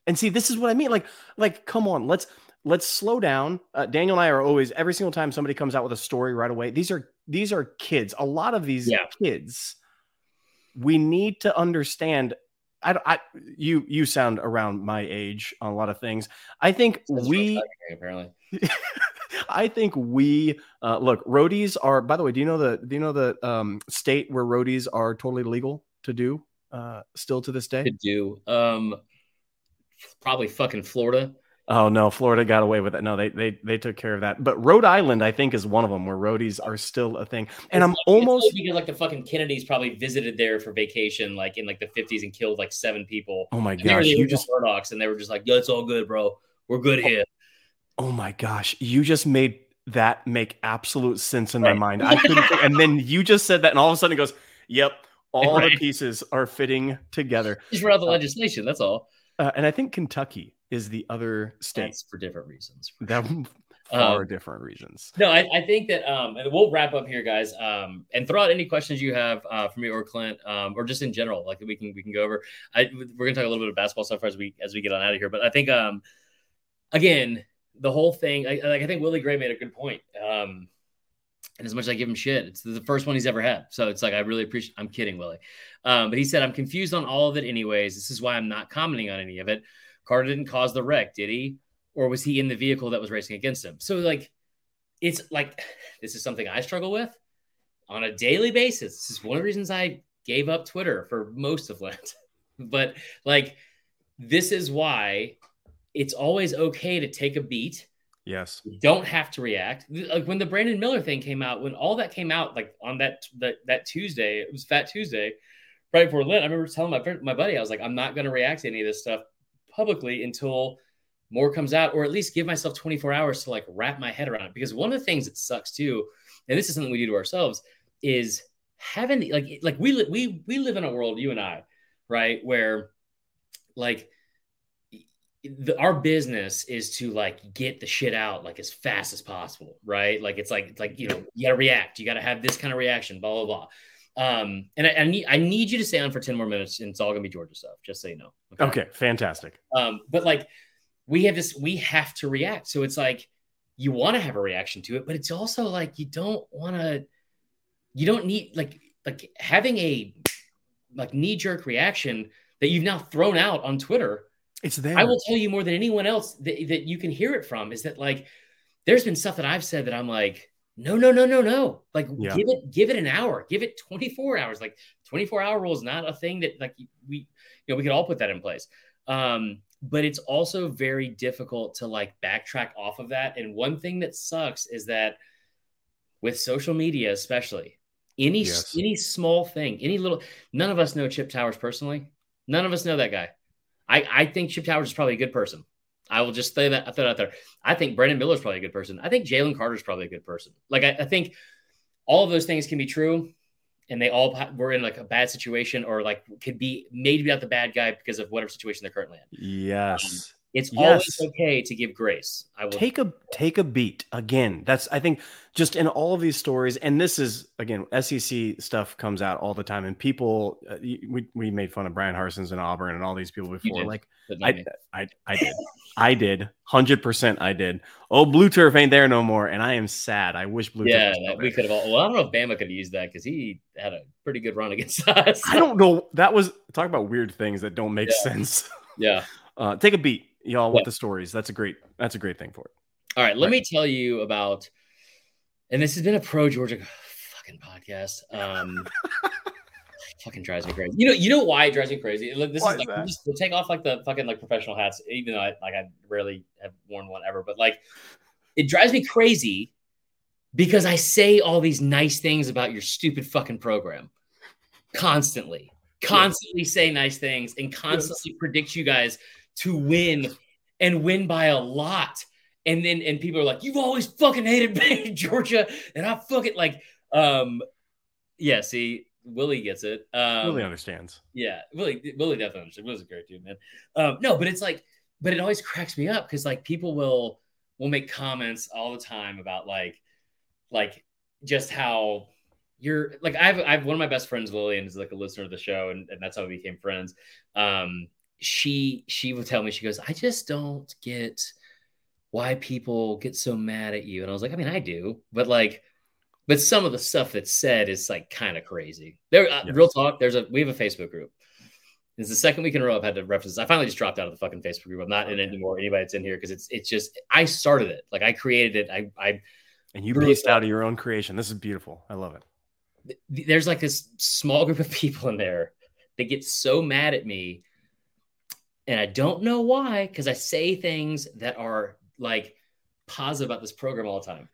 And see, this is what I mean. Like, like, come on, let's let's slow down. Uh, Daniel and I are always every single time somebody comes out with a story right away. These are these are kids. A lot of these yeah. kids, we need to understand. I, I you you sound around my age on a lot of things. I think That's we apparently. I think we uh, look roadies are. By the way, do you know the do you know the um, state where roadies are totally legal to do uh, still to this day? To do um, probably fucking Florida. Oh no, Florida got away with it. No, they they they took care of that. But Rhode Island, I think, is one of them where roadies are still a thing. And it's I'm like, almost because like the fucking Kennedys probably visited there for vacation, like in like the 50s, and killed like seven people. Oh my gosh, you just Murdochs, and they were just like, "Yeah, it's all good, bro. We're good here." Oh my gosh, you just made that make absolute sense in right. my mind. I couldn't, think, and then you just said that, and all of a sudden it goes, "Yep, all right. the pieces are fitting together." Just read the uh, legislation. That's all. Uh, and I think Kentucky is the other state That's for different reasons. For that far um, different reasons. No, I, I, think that um, and we'll wrap up here, guys. Um, and throw out any questions you have uh, for me or Clint, um, or just in general, like we can we can go over. I, we're gonna talk a little bit of basketball stuff as we as we get on out of here. But I think um, again, the whole thing, I, like I think Willie Gray made a good point. Um, and as much as I give him shit, it's the first one he's ever had. So it's like I really appreciate. I'm kidding, Willie. Um, but he said I'm confused on all of it, anyways. This is why I'm not commenting on any of it. Carter didn't cause the wreck, did he? Or was he in the vehicle that was racing against him? So, like, it's like this is something I struggle with on a daily basis. This is one of the reasons I gave up Twitter for most of Lent. but, like, this is why it's always okay to take a beat. Yes. You don't have to react. Like when the Brandon Miller thing came out, when all that came out, like on that that, that Tuesday, it was Fat Tuesday, right before Lent. I remember telling my friend, my buddy, I was like, I'm not going to react to any of this stuff publicly until more comes out, or at least give myself 24 hours to like wrap my head around it. Because one of the things that sucks too, and this is something we do to ourselves, is having like like we li- we we live in a world, you and I, right, where like the, our business is to like get the shit out like as fast as possible, right? Like it's like like you know you got to react, you got to have this kind of reaction, blah blah blah. Um, and I, I, need I need you to stay on for 10 more minutes, and it's all gonna be Georgia stuff, just so you know. Okay, okay fantastic. Um, but like we have this, we have to react. So it's like you want to have a reaction to it, but it's also like you don't want to, you don't need like like having a like knee-jerk reaction that you've now thrown out on Twitter. It's there. I will tell you more than anyone else that, that you can hear it from is that like there's been stuff that I've said that I'm like, No, no, no, no, no. Like Yeah. give it give it an hour. Give it 24 hours. Like 24 hour rule is not a thing that like we you know we could all put that in place. Um but it's also very difficult to like backtrack off of that. And one thing that sucks is that with social media, especially any Yes. any small thing, any little none of us know Chip Towers personally. None of us know that guy. I, I think Chip Towers is probably a good person. I will just say that I throw it out there. I think Brandon Miller is probably a good person. I think Jalen Carter is probably a good person. Like I, I think all of those things can be true, and they all were in like a bad situation or like could be made be out the bad guy because of whatever situation they're currently in. Yes. It's Yes. always okay to give grace. I will take a take a beat again that's i think just in all of these stories and this is again sec stuff comes out all the time and people uh, we, we made fun of Bryan Harsin's and auburn and all these people before like I. I i did i did 100% i did oh blue turf ain't there no more and i am sad i wish blue yeah, turf was we could have. All, well, I don't know if Bama could have used that because he had a pretty good run against us. i don't know that was talk about weird things that don't make Yeah. sense Yeah. uh take a beat y'all with Yeah. the stories that's a great that's a great thing for it All right, let Right. me tell you about, and this has been a pro Georgia fucking podcast. Um, fucking drives me crazy. You know, you know why it drives me crazy. This Why is like just take off like the fucking like professional hats, even though I like I rarely have worn one ever, but like it drives me crazy because I say all these nice things about your stupid fucking program constantly, constantly say nice things and constantly predict you guys to win and win by a lot. And then and people are like, you've always fucking hated me, Georgia, and I fucking like, um, yeah. See, Willie gets it. Um, really understands yeah, Willie, Willie definitely understands. Willie's a great dude, man. Um, no, but it's like, but it always cracks me up because like people will will make comments all the time about like, like just how you're like I've I've one of my best friends, Lillian, is like a listener of the show, and, and that's how we became friends. Um, she she would tell me, she goes, I just don't get why people get so mad at you. And I was like, I mean, I do, but like, but some of the stuff that's said is like kind of crazy. There, uh, Yes. real talk. There's a we have a Facebook group. It's the second week in a row I've had to reference. I finally just dropped out of the fucking Facebook group. I'm not in it anymore. Anybody that's in here because it's it's just I started it. Like I created it. I I and you pieced out of your own creation this is beautiful i love it there's like this small group of people in there that get so mad at me and i don't know why because i say things that are like positive about this program all the time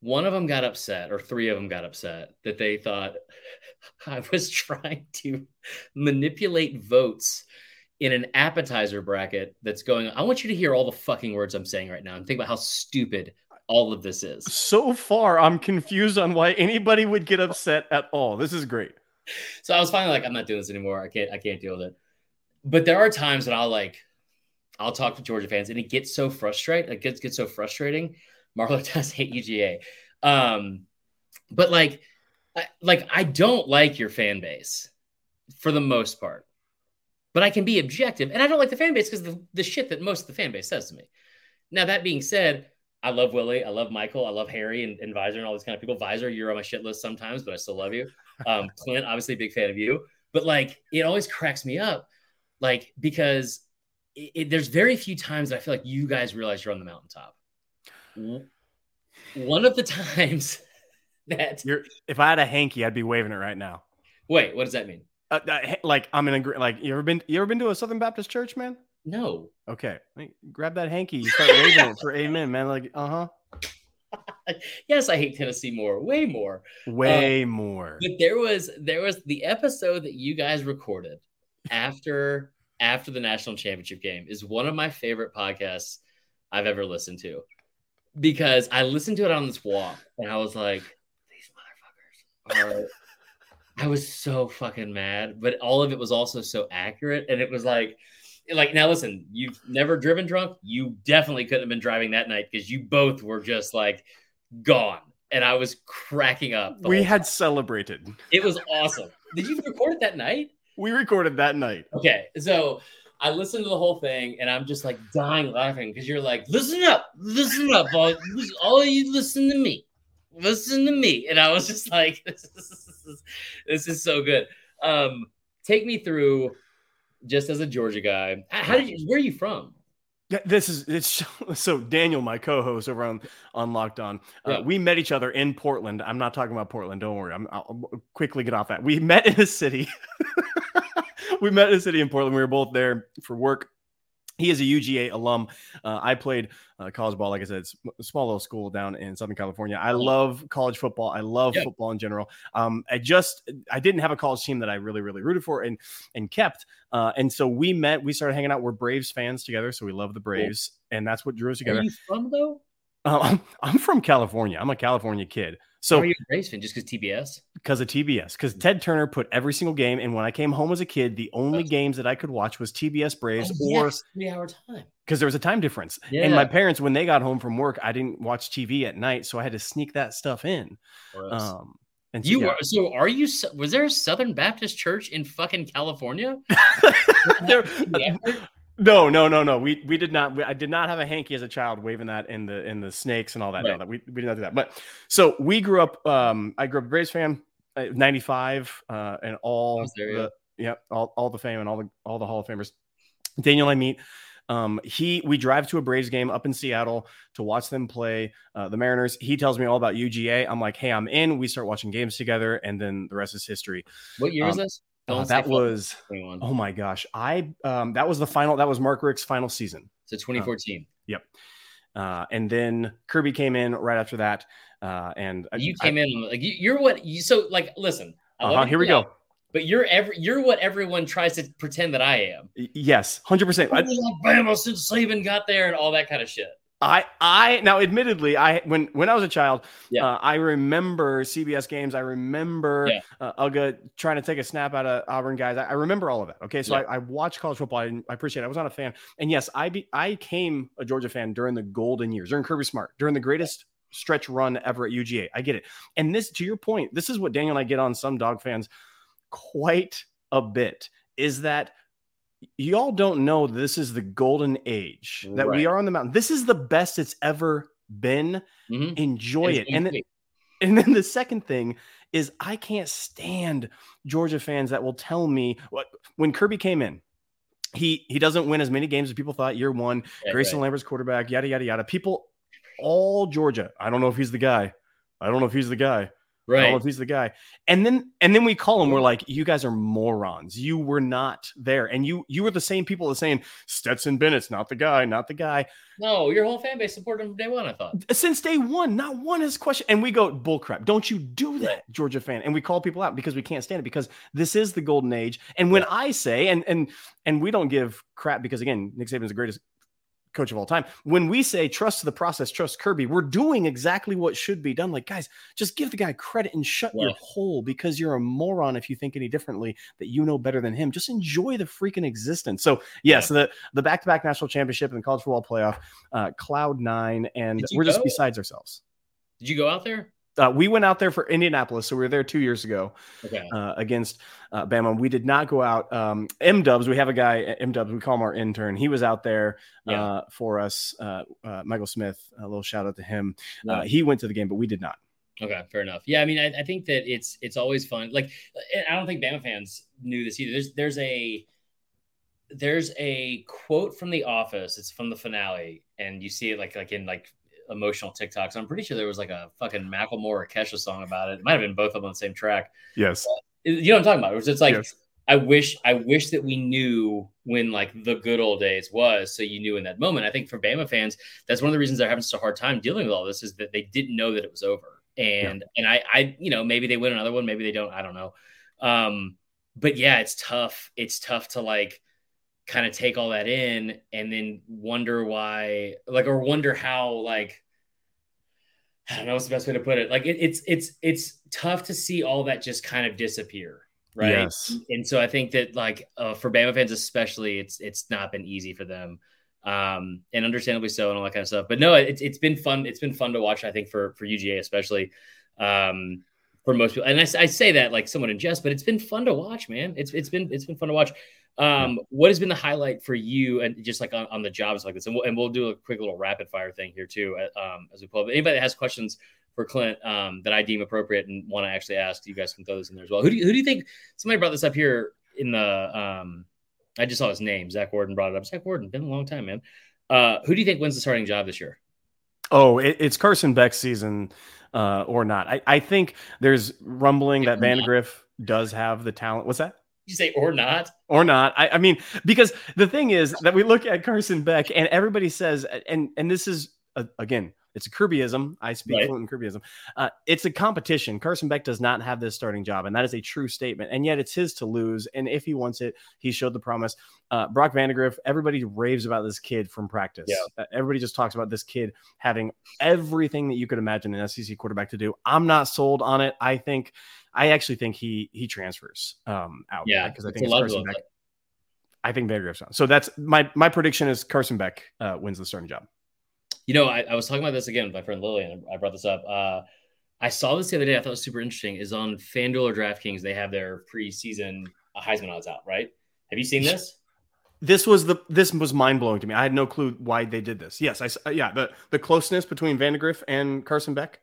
one of them got upset or three of them got upset that they thought i was trying to manipulate votes in an appetizer bracket that's going i want you to hear all the fucking words i'm saying right now and think about how stupid all of this is so far i'm confused on why anybody would get upset at all this is great So I was finally like, I'm not doing this anymore. I can't, I can't deal with it. But there are times when I'll like, I'll talk to Georgia fans, and it gets so frustrating. It gets gets so frustrating. Marlo does hate UGA, um, but like, I, like I don't like your fan base for the most part, but I can be objective, and I don't like the fan base because the the shit that most of the fan base says to me. Now that being said, I love Willie, I love Michael, I love Harry and, and Visor and all these kind of people. Visor, you're on my shit list sometimes, but I still love you. Um, Clint, obviously, big fan of you, but like it always cracks me up, like because it, it- there's very few times that I feel like you guys realize you're on the mountaintop. W- One of the times that You're, if I had a hanky, I'd be waving it right now. wait, what does that mean? Uh, uh, like I'm in a like you ever been you ever been to a Southern Baptist church, man? No, Okay, like, grab that hanky, you start waving it for amen, man. Like uh huh, yes, I hate Tennessee more, way more. way more. But there was there was the episode that you guys recorded after after the national championship game is one of my favorite podcasts I've ever listened to because I listened to it on this walk and I was like, these motherfuckers are. I was so fucking mad, but all of it was also so accurate, and it was like, like now listen, you've never driven drunk. You definitely couldn't have been driving that night because you both were just like gone, and I was cracking up. we had celebrated. it was awesome. Did you record it that night? We recorded that night. Okay, so I listened to the whole thing and I'm just like dying laughing because you're like, listen up, listen up, all, all you listen to me, listen to me, and I was just like, this is, this is so good. Um, take me through, just as a Georgia guy. How did you? Where are you from? This is it's so Daniel, my co-host over on on Locked On. Uh, Yeah. We met each other in Portland. I'm not talking about Portland. Don't worry. I'm, I'll quickly get off that. We met in a city. we met in a city in Portland. We were both there for work. He is a UGA alum. Uh, I played uh, college ball, like I said, it's a small little school down in Southern California. I love college football. I love Yeah. football in general. Um, I just I didn't have a college team that I really really rooted for and and kept. Uh, and so we met. We started hanging out. We're Braves fans together, so we love the Braves, and that's what drew us Are together. you from though? Uh, I'm, I'm from California. I'm a California kid. So So are you a Braves fan just because TBS? because of TBS, because Ted Turner put every single game. And when I came home as a kid, the only Yes. games that I could watch was TBS Braves, Oh, or yes, three hour time. because there was a time difference. Yeah. And my parents, when they got home from work, I didn't watch TV at night, so I had to sneak that stuff in. Um, and so, you yeah. were so are you was there a Southern Baptist church in fucking California? There- Yeah. No, no, no, no. We we did not. We, I did not have a hanky as a child waving that in the in the snakes and all that. No, that we, we did not do that. But so we grew up. Um, I grew up a Braves fan, uh, ninety five, uh, and all there, the yeah, all, all the fame and all the all the Hall of Famers. Daniel, I meet. Um, he we drive to a Braves game up in Seattle to watch them play uh, the Mariners. He tells me all about UGA. I'm like, hey, I'm in. We start watching games together, and then the rest is history. What year is Um, this? Uh, that was 21. oh my gosh, I um, that was the final. That was Mark Richt's final season. So 2014. Uh, and then Kirby came in right after that. Uh, and you I- came in like you, you're what you so like listen. Uh-huh, here we go. But you're every you're what everyone tries to pretend that I am. Yes, hundred percent. I Alabama since Saban got there and all that kind of shit. I, I now admittedly, I when when I was a child, Yeah. uh, I remember CBS games. I remember Yeah. uh, Uga trying to take a snap out of Auburn guys. I, I remember all of that. Okay, so Yeah. I, I watched college football. I, I appreciate. it. I was not a fan, and yes, I be, I came a Georgia fan during the golden years, during Kirby Smart, during the greatest stretch run ever at UGA. I get it. And this, to your point, this is what Daniel and I get on some dog fans quite a bit. Is that y'all don't know this is the golden age that we are on the mountain. This is the best it's ever been. Mhm. Enjoy it. And then, and then the second thing is I can't stand Georgia fans that will tell me what when Kirby came in, he he doesn't win as many games as people thought year one. Right, Greyson right. Lambert's quarterback, yada yada yada. People all Georgia. I don't know if he's the guy. I don't know if he's the guy. I don't know right. if he's the guy. And then and then we call him. We're like, you guys are morons. You were not there, and you you were the same people that saying Stetson Bennett's not the guy, not the guy. No, your whole fan base supported him from day one. I thought. Since day one, not one has questioned. And we go bullcrap. Don't you do that, Georgia fan? And we call people out because we can't stand it because this is the golden age. And when I say and and and we don't give crap because again, Nick Saban's the greatest coach of all time. When we say trust the process, trust Kirby, we're doing exactly what should be done. Like, guys, just give the guy credit and shut your hole because you're a moron if you think any differently that you know better than him. Just enjoy the freaking existence. So, yes, the the back to back national championship and the college football playoff, uh, cloud nine, and we're just besides ourselves. Did you go out there? Uh, we went out there for Indianapolis, so we were there two years ago Okay. uh, against uh, Bama. We did not go out. Um, M Dubs, we have a guy, M Dubs, we call him our intern. He was out there Yeah. uh, for us. Uh, uh, Michael Smith, a little shout out to him. Yeah. Uh, he went to the game, but we did not. Okay, fair enough. Yeah, I mean, I, I think that it's it's always fun. Like, I don't think Bama fans knew this either. There's there's a there's a quote from The Office. It's from the finale, and you see it like like in like emotional TikToks. I'm pretty sure there was like a fucking Macklemore or Kesha song about it. It might have been both of them on the same track. Yes. You know what I'm talking about? It was just like Yes. I wish I wish that we knew when like the good old days was, so you knew in that moment. I think for Bama fans, that's one of the reasons they're having such a hard time dealing with all this is that they didn't know that it was over. And and I I you know maybe they win another one, maybe they don't. I don't know. Um, but yeah, it's tough. It's tough to like kind of take all that in and then wonder why like or wonder how like I don't know what's the best way to put it. Like it, it's it's it's tough to see all that just kind of disappear, right? Yes. And so I think that like uh, for Bama fans especially, it's it's not been easy for them, um, and understandably so, and all that kind of stuff. But no, it's it's been fun. It's been fun to watch. I think for for UGA especially, um, for most people. And I, I say that like somewhat in jest, but it's been fun to watch, man. It's it's been it's been fun to watch. Um, what has been the highlight for you, and just like on, on the jobs like this, and we'll, and we'll do a quick little rapid fire thing here too, um, as we pull up. Anybody that has questions for Clint um, that I deem appropriate and want to actually ask, you guys can throw this in there as well. Who do you, who do you think? Somebody brought this up here in the. Um, I just saw his name. Zach Warden brought it up. Zach Warden, been a long time, man. Uh, who do you think wins the starting job this year? Oh, it, it's Carson Beck's season uh, or not. I, I think there's rumbling that Vandagriff does have the talent. What's that? You say or not? Or not. I, I mean, because the thing is that we look at Carson Beck and everybody says, and and this is uh, again, it's a Kirbyism. I speak right. fluent in Kirbyism. Uh, it's a competition. Carson Beck does not have this starting job, and that is a true statement. And yet, it's his to lose. And if he wants it, he showed the promise. Uh, Brock Vandagriff. Everybody raves about this kid from practice. Yeah. Uh, everybody just talks about this kid having everything that you could imagine an SEC quarterback to do. I'm not sold on it. I think, I actually think he he transfers um, out. Yeah, because I think Carson Beck. I think Vandagriff's on. So that's my my prediction is Carson Beck uh, wins the starting job. You know, I, I, was talking about this again with my friend Lillian. I brought this up. Uh, I saw this the other day. I thought it was super interesting. Is on FanDuel or DraftKings, they have their preseason Heisman odds out, right? Have you seen this? This was the this was mind blowing to me. I had no clue why they did this. Yes, I uh, yeah the the closeness between Vandagriff and Carson Beck.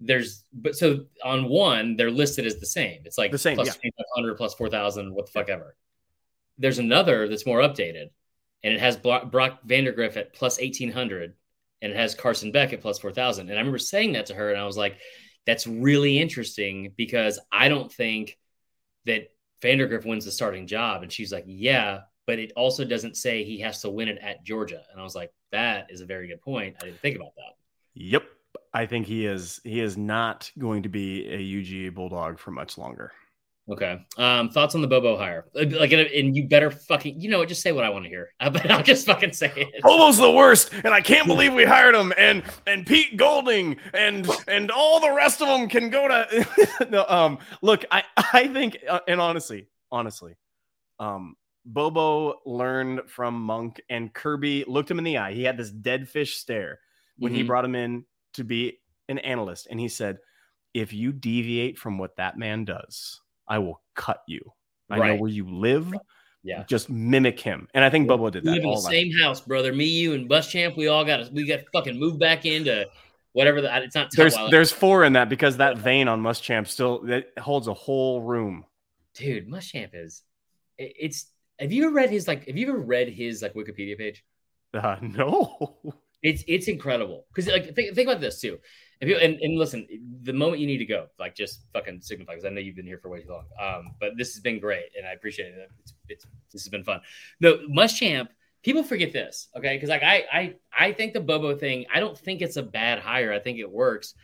There's but so on one they're listed as the same. It's like the same plus yeah. 500 plus four thousand. What the fuck ever. There's another that's more updated, and it has Brock Vandagriff at plus eighteen hundred and it has Carson Beck at plus 4,000. And I remember saying that to her, and I was like, that's really interesting because I don't think that Vandagriff wins the starting job. And she's like, yeah, but it also doesn't say he has to win it at Georgia. And I was like, that is a very good point. I didn't think about that. Yep. I think he is he is not going to be a UGA Bulldog for much longer. Okay. Um, thoughts on the Bobo hire? Uh, like, and you better fucking, you know, just say what I want to hear. I'll just fucking say it. Bobo's the worst, and I can't believe we hired him. And and Pete Golding and and all the rest of them can go to. no, um, look, I I think, uh, and honestly, honestly, um, Bobo learned from Monk and Kirby looked him in the eye. He had this dead fish stare when mm-hmm. he brought him in to be an analyst, and he said, "If you deviate from what that man does." I will cut you. I right. know where you live. Yeah. Just mimic him. And I think Bobo did that. We live in the same house, brother. Me, you, and Muschamp, we all got to, we got fucking moved back into whatever the it's not there's there's four in that because that vein on Muschamp still it holds a whole room. Dude, Muschamp is it's have you ever read his like have you ever read his like Wikipedia page? Uh, no. It's it's incredible. Because like think, think about this too. If you and, and listen, the moment you need to go, like just fucking signify because I know you've been here for way too long. Um, but this has been great and I appreciate it. It's, it's this has been fun. No, Muschamp, people forget this, okay? Because like I I I think the Bobo thing, I don't think it's a bad hire. I think it works.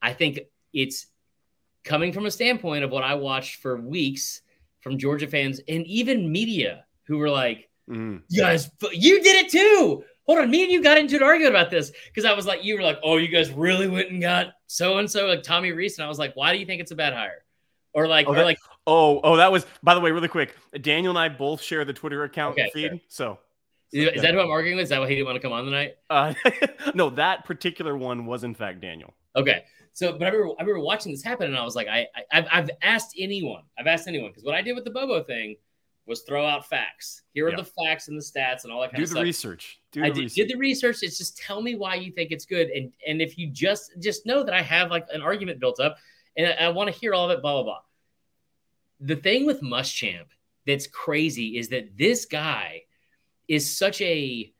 I think it's coming from a standpoint of what I watched for weeks from Georgia fans and even media who were like, mm. "You guys, you did it too." Hold on, me and you got into an argument about this because I was like, you were like, oh, you guys really went and got so and so, like Tommy Reese, and I was like, why do you think it's a bad hire? Or like, oh, or like, oh, oh, that was by the way, really quick. Daniel and I both share the Twitter account okay, feed, so. So, is, that who I'm arguing with? Is that why he didn't want to come on tonight? Uh, no, that particular one was in fact Daniel. Okay, so but I remember I remember watching this happen, and I was like, I, I have I've asked anyone, I've asked anyone because what I did with the Bobo thing was throw out facts. Here are the facts and the stats and all that kind Do of the stuff. research. Do I did, research. did the research. It's just tell me why you think it's good, and and if you just just know that I have like an argument built up, and I, I want to hear all of it. Blah blah blah. The thing with Muschamp that's crazy is that this guy is such a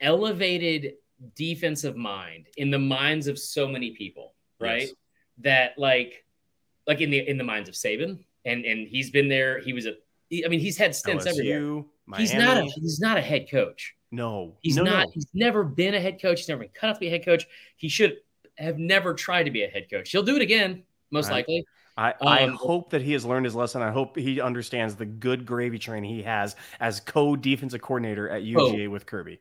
elevated defensive mind in the minds of so many people, right? Yes. That like like in the in the minds of Saban, and and he's been there. He was a, I mean, he's had stints LSU, everywhere. Miami. He's not a he's not a head coach. No, he's no, not. No. He's never been a head coach. He's never been cut off to be a head coach. He should have never tried to be a head coach. He'll do it again, most I, likely. I, I um, hope that he has learned his lesson. I hope he understands the good gravy train he has as co defensive coordinator at UGA oh, with Kirby.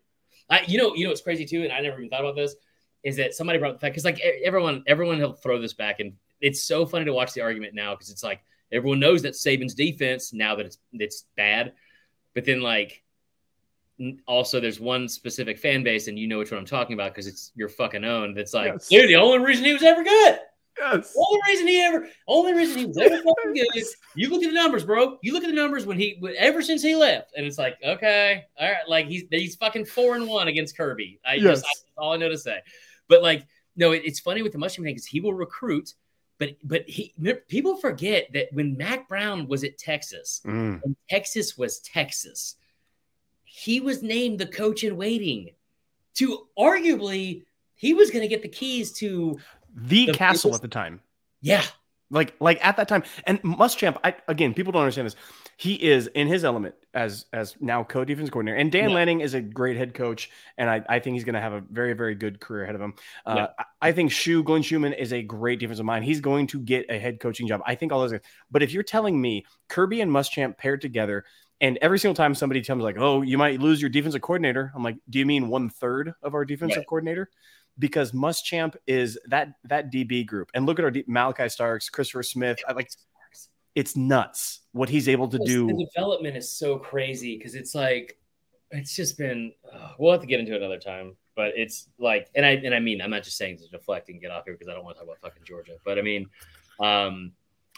I, you know, you know, it's crazy too, and I never even thought about this. Is that somebody brought the fact because like everyone, everyone will throw this back, and it's so funny to watch the argument now because it's like Everyone knows that Saban's defense now that it's it's bad, but then like also there's one specific fan base, and you know which one I'm talking about because it's your fucking own. That's like, yes. dude, the only reason he was ever good. Yes. Only reason he ever, only reason he was ever fucking good. Is, You look at the numbers, bro. You look at the numbers when he, ever since he left, and it's like, okay, all right, like he's he's fucking four and one against Kirby. I yes. just, I, all I know to say. But like, no, it, it's funny with the Muschamp thing because he will recruit but but he people forget that when Mack Brown was at Texas, mm. Texas was Texas, he was named the coach in waiting to arguably he was going to get the keys to the, The castle at the time. yeah Like like at that time, and Muschamp. I again, people don't understand this. He is in his element as as now co-defense coordinator, and Dan Yeah. Lanning is a great head coach, and I, I think he's going to have a very very good career ahead of him. Uh, Yeah. I I think Shu Glenn Schumann is a great defensive mind. He's going to get a head coaching job. I think all those. Guys. But if you're telling me Kirby and Muschamp paired together. And every single time somebody tells me like, "Oh, you might lose your defensive coordinator," I'm like, "Do you mean one third of our defensive Right. coordinator?" Because Muschamp is that that DB group. And look at our D- Malaki Starks, Christopher Smith. I like it's nuts what he's able to the do. development is so crazy because it's like it's just been uh, we'll have to get into it another time but it's like and i and i mean i'm not just saying to deflect and get off here because i don't want to talk about fucking georgia but i mean um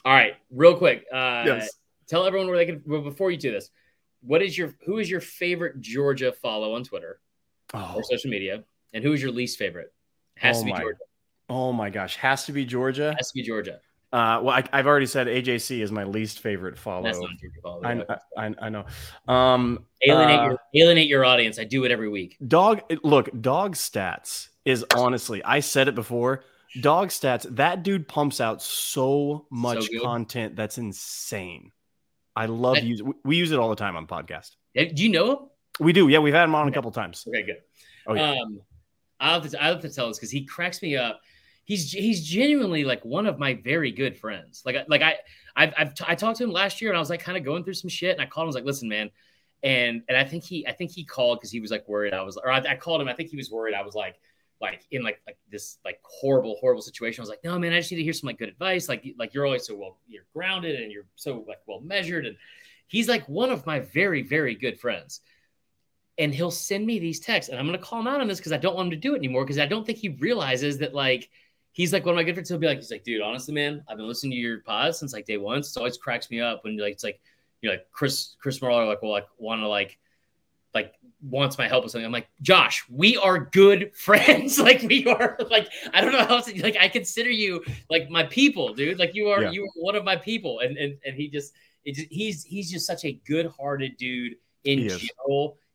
all right real quick uh Yes. tell everyone where they can well, before you do this what is your who is your favorite georgia follow on twitter Oh, or social media and who is your least favorite has Oh to be my georgia oh my gosh, has to be Georgia. has to be georgia Uh, well, I, I've already said AJC is my least favorite follow. that's not georgia follow I, I, I know. Um, alienate, uh, your, alienate your audience i do it every week Dog, look, dog stats is honestly, I said it before. Dog stats, that dude pumps out so much good. content that's insane. I love That- use we- use it all the time on podcast. do you know him We do, yeah. We've had him on a couple times. okay good Oh, yeah. Um, I'll have to, I'll have to tell this because he cracks me up. He's he's genuinely like one of my very good friends. Like I- like I I've, I've t- I talked to him last year and I was like kind of going through some shit and I called him I was like listen man and and I think he I think he called because he was like worried I was or I, I called him I think he was worried I was like like in like like this like horrible horrible situation I was like no man I just need to hear some like good advice like like you're always so well you're grounded and you're so like well measured and he's like one of my very very good friends and he'll send me these texts and i'm going to call him out on this because i don't want him to do it anymore because i don't think he realizes that like he's like one of my good friends he'll be like he's like dude honestly man i've been listening to your pod since like day one so it always cracks me up when like it's like you're like chris chris Marlar like well like want to like like wants my help with something i'm like josh we are good friends like we are like i don't know how else like i consider you like my people dude like you are Yeah. you are one of my people and and, and he just it just, he's he's just such a good-hearted dude in He is.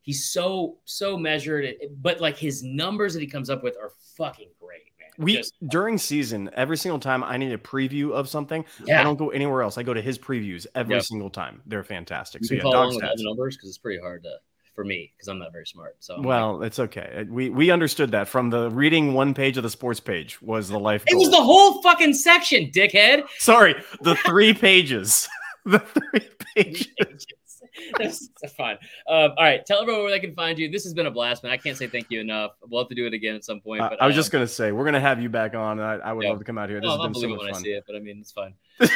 He's so so measured, but like his numbers that he comes up with are fucking great, man. We Just- during season, every single time I need a preview of something, yeah. I don't go anywhere else. I go to his previews every Yep. single time. They're fantastic. you So yeah, follow dog along with stats. the numbers because it's pretty hard to for me because I'm not very smart. So I'm like- Well, it's okay. Uh, we we understood that from the reading one page of the sports page was the life. it was the whole fucking section, dickhead. sorry, the three pages. the three pages. That's, fine. Um, all right, tell everyone where they can find you. This has been a blast, man. I can't say thank you enough. We'll have to do it again at some point. Uh, But I was um, just gonna say we're gonna have you back on. I, I would Yeah. love to come out here. This oh, has I'll been so much when I see it, but I mean, it's fine.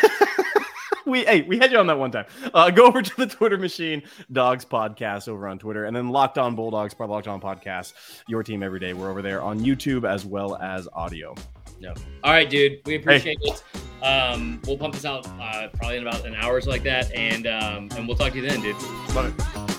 we hey, we had you on that one time. Uh, go over to the Twitter machine, Dogs Podcast over on Twitter, and then Locked On Bulldogs, part of Locked On Podcast, your team every day. We're over there on YouTube as well as audio. No, All right, dude. We appreciate it. Um, we'll pump this out uh, probably in about an hour or so like that, and um, and we'll talk to you then, dude.